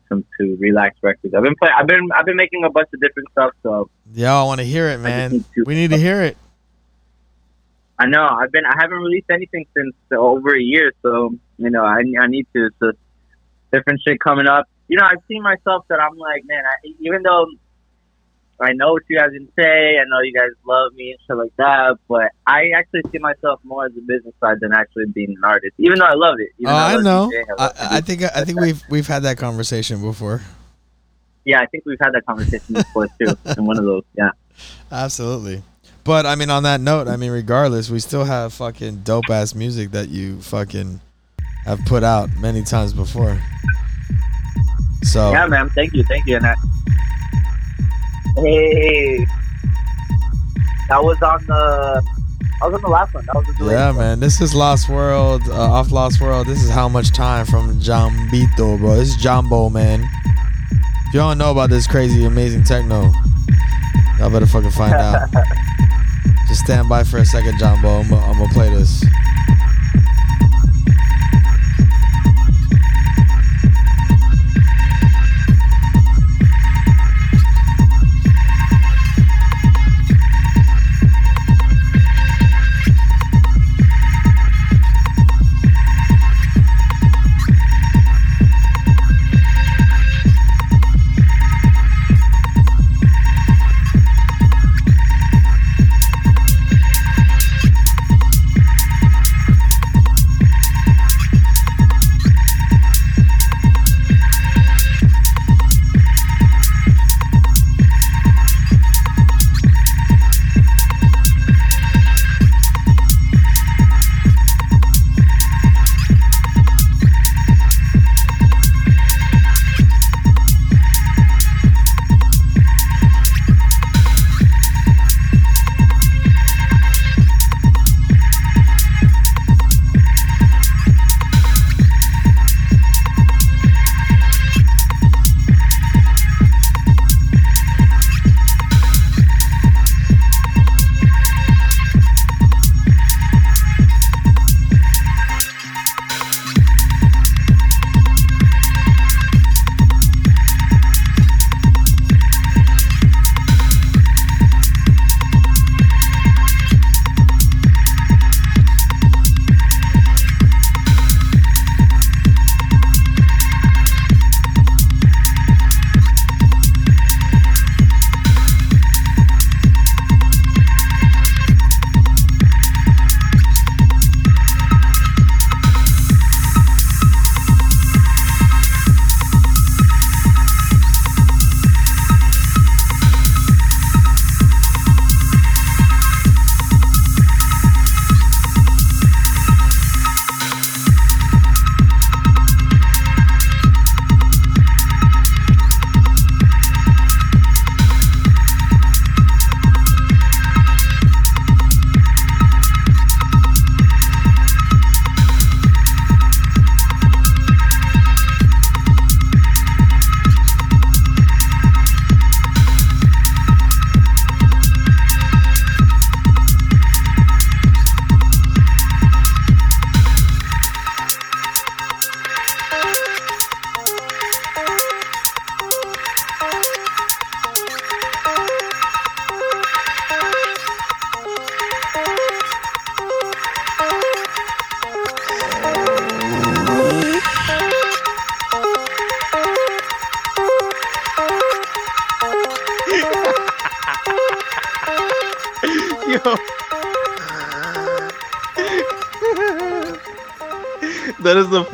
some to Relax Records. I've been play. I've been I've been making a bunch of different stuff. So Yo, I want to hear it, man. need to- We need to hear it. I know I've been I haven't released anything since over a year. So you know I I need to. So different shit coming up. You know I've seen myself that I'm like man. I, even though I know what you guys can say. I know you guys love me and shit like that, but I actually see myself more as a business side than actually being an artist. Even though I love it. Even Oh, though I know. DJing, I, love I think I think we've we've had that conversation before. yeah, I think we've had that conversation before too. in one of those, yeah. Absolutely. But I mean, on that note, I mean, regardless, we still have fucking dope ass music that you fucking have put out many times before. So Yeah, man. Thank you, thank you. And I, hey, That was on the. I was on the last one. That was the Yeah, one. man. This is Lost World, uh, off Lost World. This is how much time from Jambito, bro. This is Jonbo, man. If you don't know about this crazy, amazing techno, y'all better fucking find out. Just stand by for a second, Jonbo. I'm, I'm gonna play this.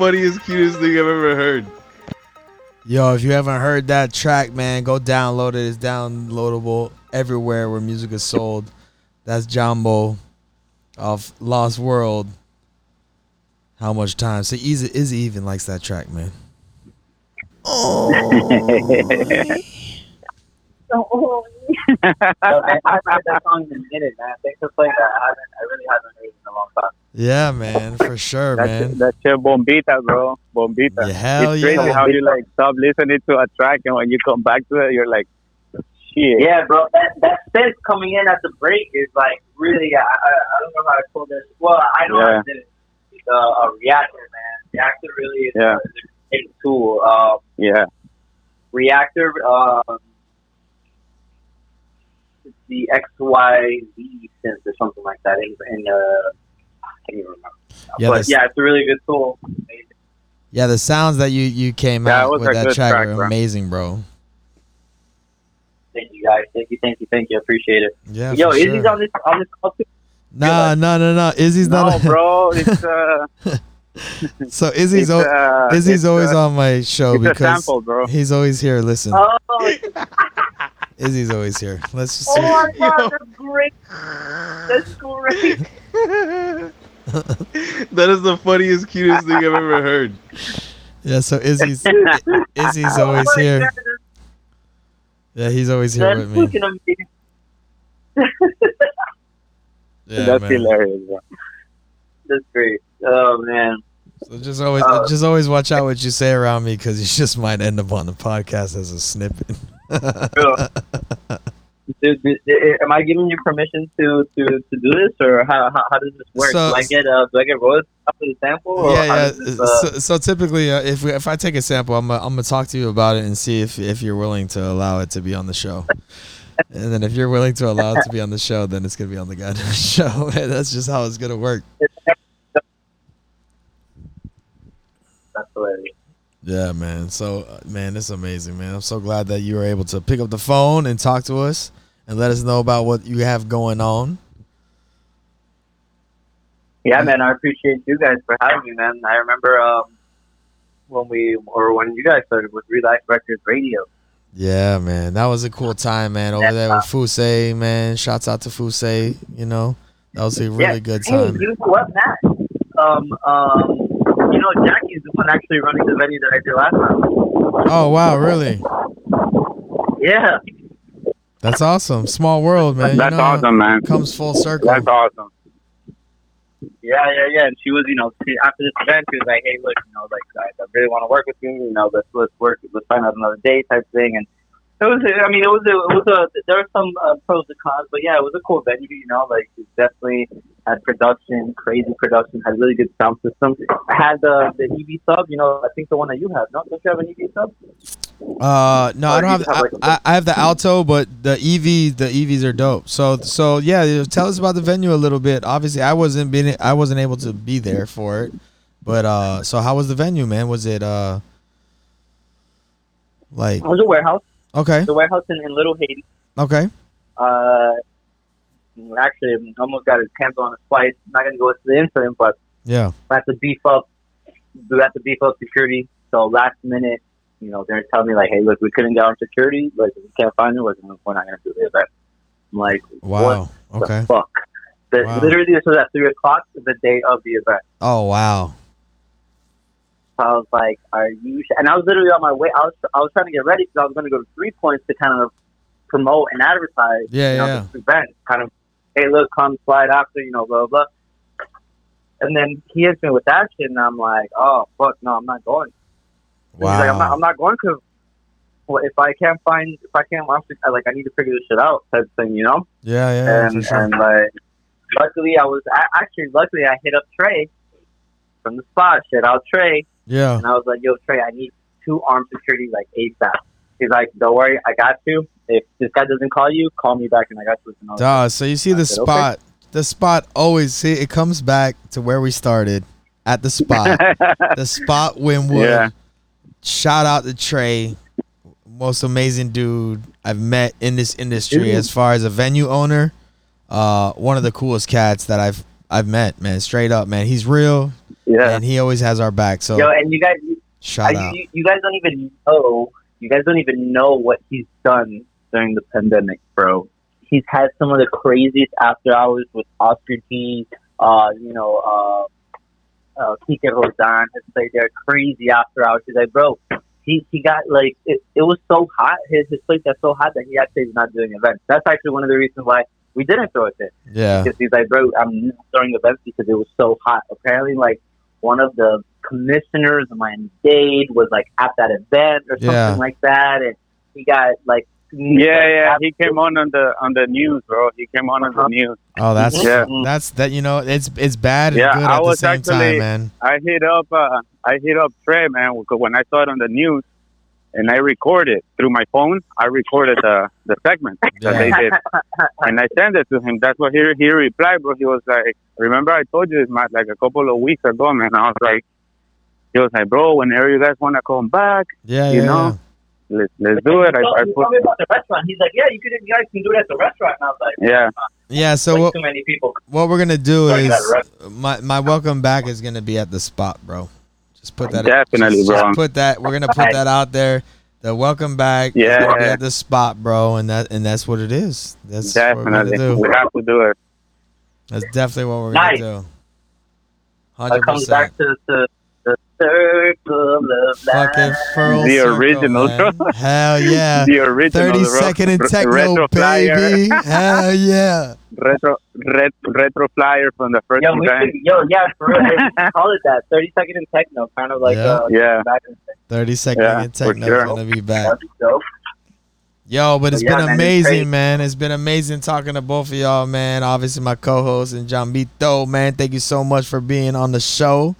Funniest, cutest thing I've ever heard. Yo, if you haven't heard that track, man, go download it. It's downloadable everywhere where music is sold. That's Jonbo of Lost World. How much time? So Izzy, Izzy even likes that track, man. Oh, So, I haven't heard that song in a minute, man. Thanks for playing that. I haven't. I really haven't heard it in a long time. Yeah, man, for sure, That's man. that's your bombita, bro. Bombita. Yeah, hell it's crazy yeah. how you like stop listening to a track and when you come back to it, you're like, shit. Yeah, bro. That that sense coming in at the break is like really. I I, I don't know how to pull this. Well, I know Yeah. I did it. It's a, a Reaktor, man. Reaktor really is Yeah. a, is a great tool. Um, Yeah. Reaktor. Um, it's the XYZ sense or something like that. In, in uh, I can't even remember. Yeah, but yeah, it's a really good tool. Amazing. Yeah, the sounds that you you came That out with that track track, were bro. amazing, bro. Thank you guys. Thank you. Thank you. Thank you. I appreciate it. Yeah, Yo, Izzy's sure. on this on this call too. Nah, no, no, no. Izzy's No, not. bro. It's uh, so Izzy's al- uh, Izzy's always uh, on my show because sample, he's always here. Listen, Oh, Izzy's always here. Let's just oh see. my god, that's great. That's great. That is the funniest, cutest thing I've ever heard. Yeah, so Izzy's Izzy's Oh always my here. God, Yeah, he's always here That's with me. fucking amazing. Yeah, That's man. hilarious, bro. That's great. Oh man. So just always, Uh, just always watch out what you say around me because you just might end up on the podcast as a snippet. Am I giving you permission to, to, to do this, or how, how, how does this work? So- do I get uh, do I get royalties after the sample? Or yeah, yeah. this, uh, so, so typically, uh, if we, if I take a sample, I'm gonna, I'm gonna talk to you about it and see if if you're willing to allow it to be on the show. And then if you're willing to allow it to be on the show, then it's gonna be on the goddamn show. That's just how it's gonna work. that's hilarious. Yeah, man. So, uh, man, it's amazing, man. I'm so glad that you were able to pick up the phone and talk to us and let us know about what you have going on. Yeah, man, I appreciate you guys for having me, man. I remember um, when we or when you guys started with Relax Records Radio. Yeah, man. That was a cool time, man. Over there with Fusei, man. Shouts out to Fusei. You know, that was a really Yeah. good Hey, time. you know what, Matt? Um, um, you know, Jackie's the one actually running the venue that I did last time. Oh, wow, really? Yeah, That's awesome. Small world, man. That's you know, awesome, man. Comes full circle. That's awesome. yeah, yeah, yeah. And she was, you know, she, after this event, she was like, "Hey, look, you know, like I, I really want to work with you. You know, let's let's work, let's find out another day type thing." And it was, I mean, it was, it was a, there were some uh, pros and cons, but yeah, it was a cool venue. You know, like it definitely had production, crazy production, had really good sound system. Had the the EV sub, you know, I think the one that you have. No, don't you have an EV sub? Uh, no, I don't have. have, I, like, I, I have the Alto, but the EV, the EVs are dope. So, so yeah, tell us about the venue a little bit. Obviously, I wasn't being, I wasn't able to be there for it, but uh, so how was the venue, man? Was it uh, like It was a warehouse, okay, the warehouse in, in Little Haiti. okay, Uh, actually, almost got it canceled on a flight. not gonna go into the incident, but yeah, we have to beef up. We have to beef up security. So last minute, you know, they're telling me like, "Hey, look, we couldn't get on security. Like, we can't find it. We're we're not gonna do the event." I'm like, wow, "What okay, the fuck?" The, Wow. Literally, this was at three o'clock the day of the event. oh wow, So I was like, "Are you?" And I was literally on my way. I was I was trying to get ready because I was going to go to Three Points to kind of promote and advertise. Yeah, you know, yeah. This event, kind of, hey, look, come slide after, you know, blah blah. blah. And then he hits me with that shit, and I'm like, "Oh fuck, no, I'm not going." He's like, "I'm not, wow, I'm not going because." Well, if I can't find, if I can't watch it, I, like I need to figure this shit out, type thing, you know. yeah, yeah, and sure. and like, luckily I was I, actually luckily I hit up Trey from the spot. Shit out Trey, yeah, and I was like, "Yo, Trey, I need two armed security like ASAP." He's like, "Don't worry, I got you. If this guy doesn't call you, call me back, and I got you." Was Duh, so you see the said, "Okay." spot, the spot always see it comes back to where we started at the spot. the spot Wynwood. Yeah. Shout out to Trey, most amazing dude I've met in this industry Dude. as far as a venue owner. Uh, one of the coolest cats that I've I've met, man. Straight up, man. He's real yeah. and he always has our back. So Yo, and you guys, shout I, out. you, you guys don't even know. You guys don't even know what he's done during the pandemic, bro. He's had some of the craziest after hours with Oscar D. Uh, you know, uh, uh, Kike Rodan has played there. Crazy after hours. He's like, bro, he he got like it, it was so hot. His his place got so hot that he actually is not doing events. That's actually one of the reasons why we didn't throw it there. Yeah. Because he's like, bro, I'm not throwing events because it was so hot. Apparently, like one of the commissioners of Miami Dade was like at that event or something Yeah. like that, and he got like Yeah, yeah. He came on on the on the news, bro. He came on on the Uh-huh. news. Oh, that's Yeah. that's that. You know, it's it's bad and Yeah, good I at the was same time, actually- man. I hit up uh, I hit up Trey, man, because when I saw it on the news, and I recorded through my phone. I recorded the the segment that Yeah. they did, and I sent it to him. That's what he he replied, bro. He was like, "Remember, I told you this, Matt, like a couple of weeks ago, man." I was like, he was like, "Bro, whenever you guys want to come back, Yeah, you yeah, know, let's let's do it." I, I put, about the restaurant. He's like, yeah, you could, you guys can do it at the restaurant. And I was like, yeah, yeah. Yeah. So way what too many people. what we're gonna do is my my welcome back is gonna be at the spot, bro. Just put that. Definitely, just, bro. Just put that. We're gonna put that out there. The welcome back. is Yeah. gonna be at the spot, bro, and that and that's what it is. That's what we're definitely, gonna do. we have to do it. That's definitely what we're Nice. gonna do. It Hundred comes back to, to the circle of life. Fucking full The circle, original. man. Hell yeah. The original 30 ro- second in techno, retro flyer, baby. Hell yeah. retro, ret, retro flyer from the first Yo, we should, yo, yeah, for real. call it that. 30 second in techno, kind of like Yeah. uh, Yeah. back 30 second Yeah, in for techno is sure. gonna be back. That'd be dope. Yo, but it's Yeah, been man, amazing, great. man. It's been amazing talking to both of y'all, man. Obviously, my co-host and John Bito, man. Thank you so much for being on the show.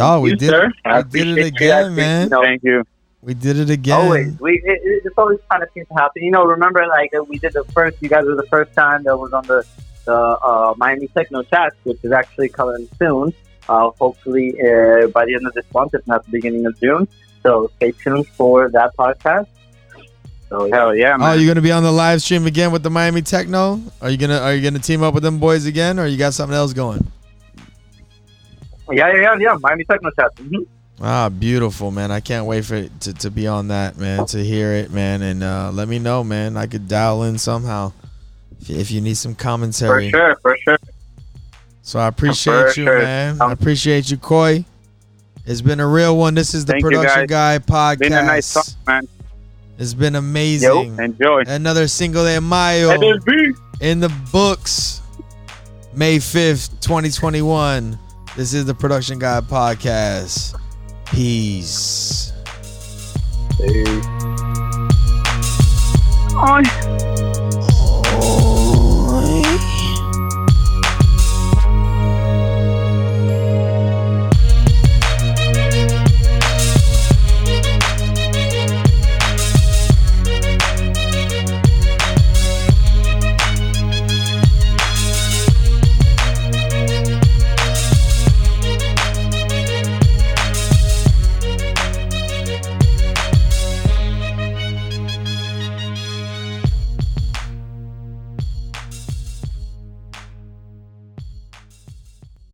Dog, we you, did sir. I we did it. Again, man. You know, Thank you. We did it again. Always, we it, it, it's always kind of seems to happen. You know, remember like we did the first. You guys were the first time that was on the the uh, Miami Techno Chat, which is actually coming soon. Uh, hopefully uh, by the end of this month, if not the beginning of June. So stay tuned for that podcast. So yeah, Hell yeah, Oh, man. you gonna be on the live stream again with the Miami Techno? Are you gonna Are you gonna team up with them boys again, or you got something else going? Yeah, yeah, yeah, yeah. Miami Techno Chats. hmm Ah, beautiful, man. I can't wait for it to, to be on that, man, to hear it, man. And uh, let me know, man. I could dial in somehow if, if you need some For commentary. sure, for sure. So I appreciate For you, sure. man. I Um, appreciate you, Koi. It's been a real one. This is the Thank Production Guy podcast. Been a nice talk, man. It's been amazing. Enjoy. Another Cinco de Mayo in the books. May 5th, 2021. This is the Production Guy podcast. Peace. Hey. Oh,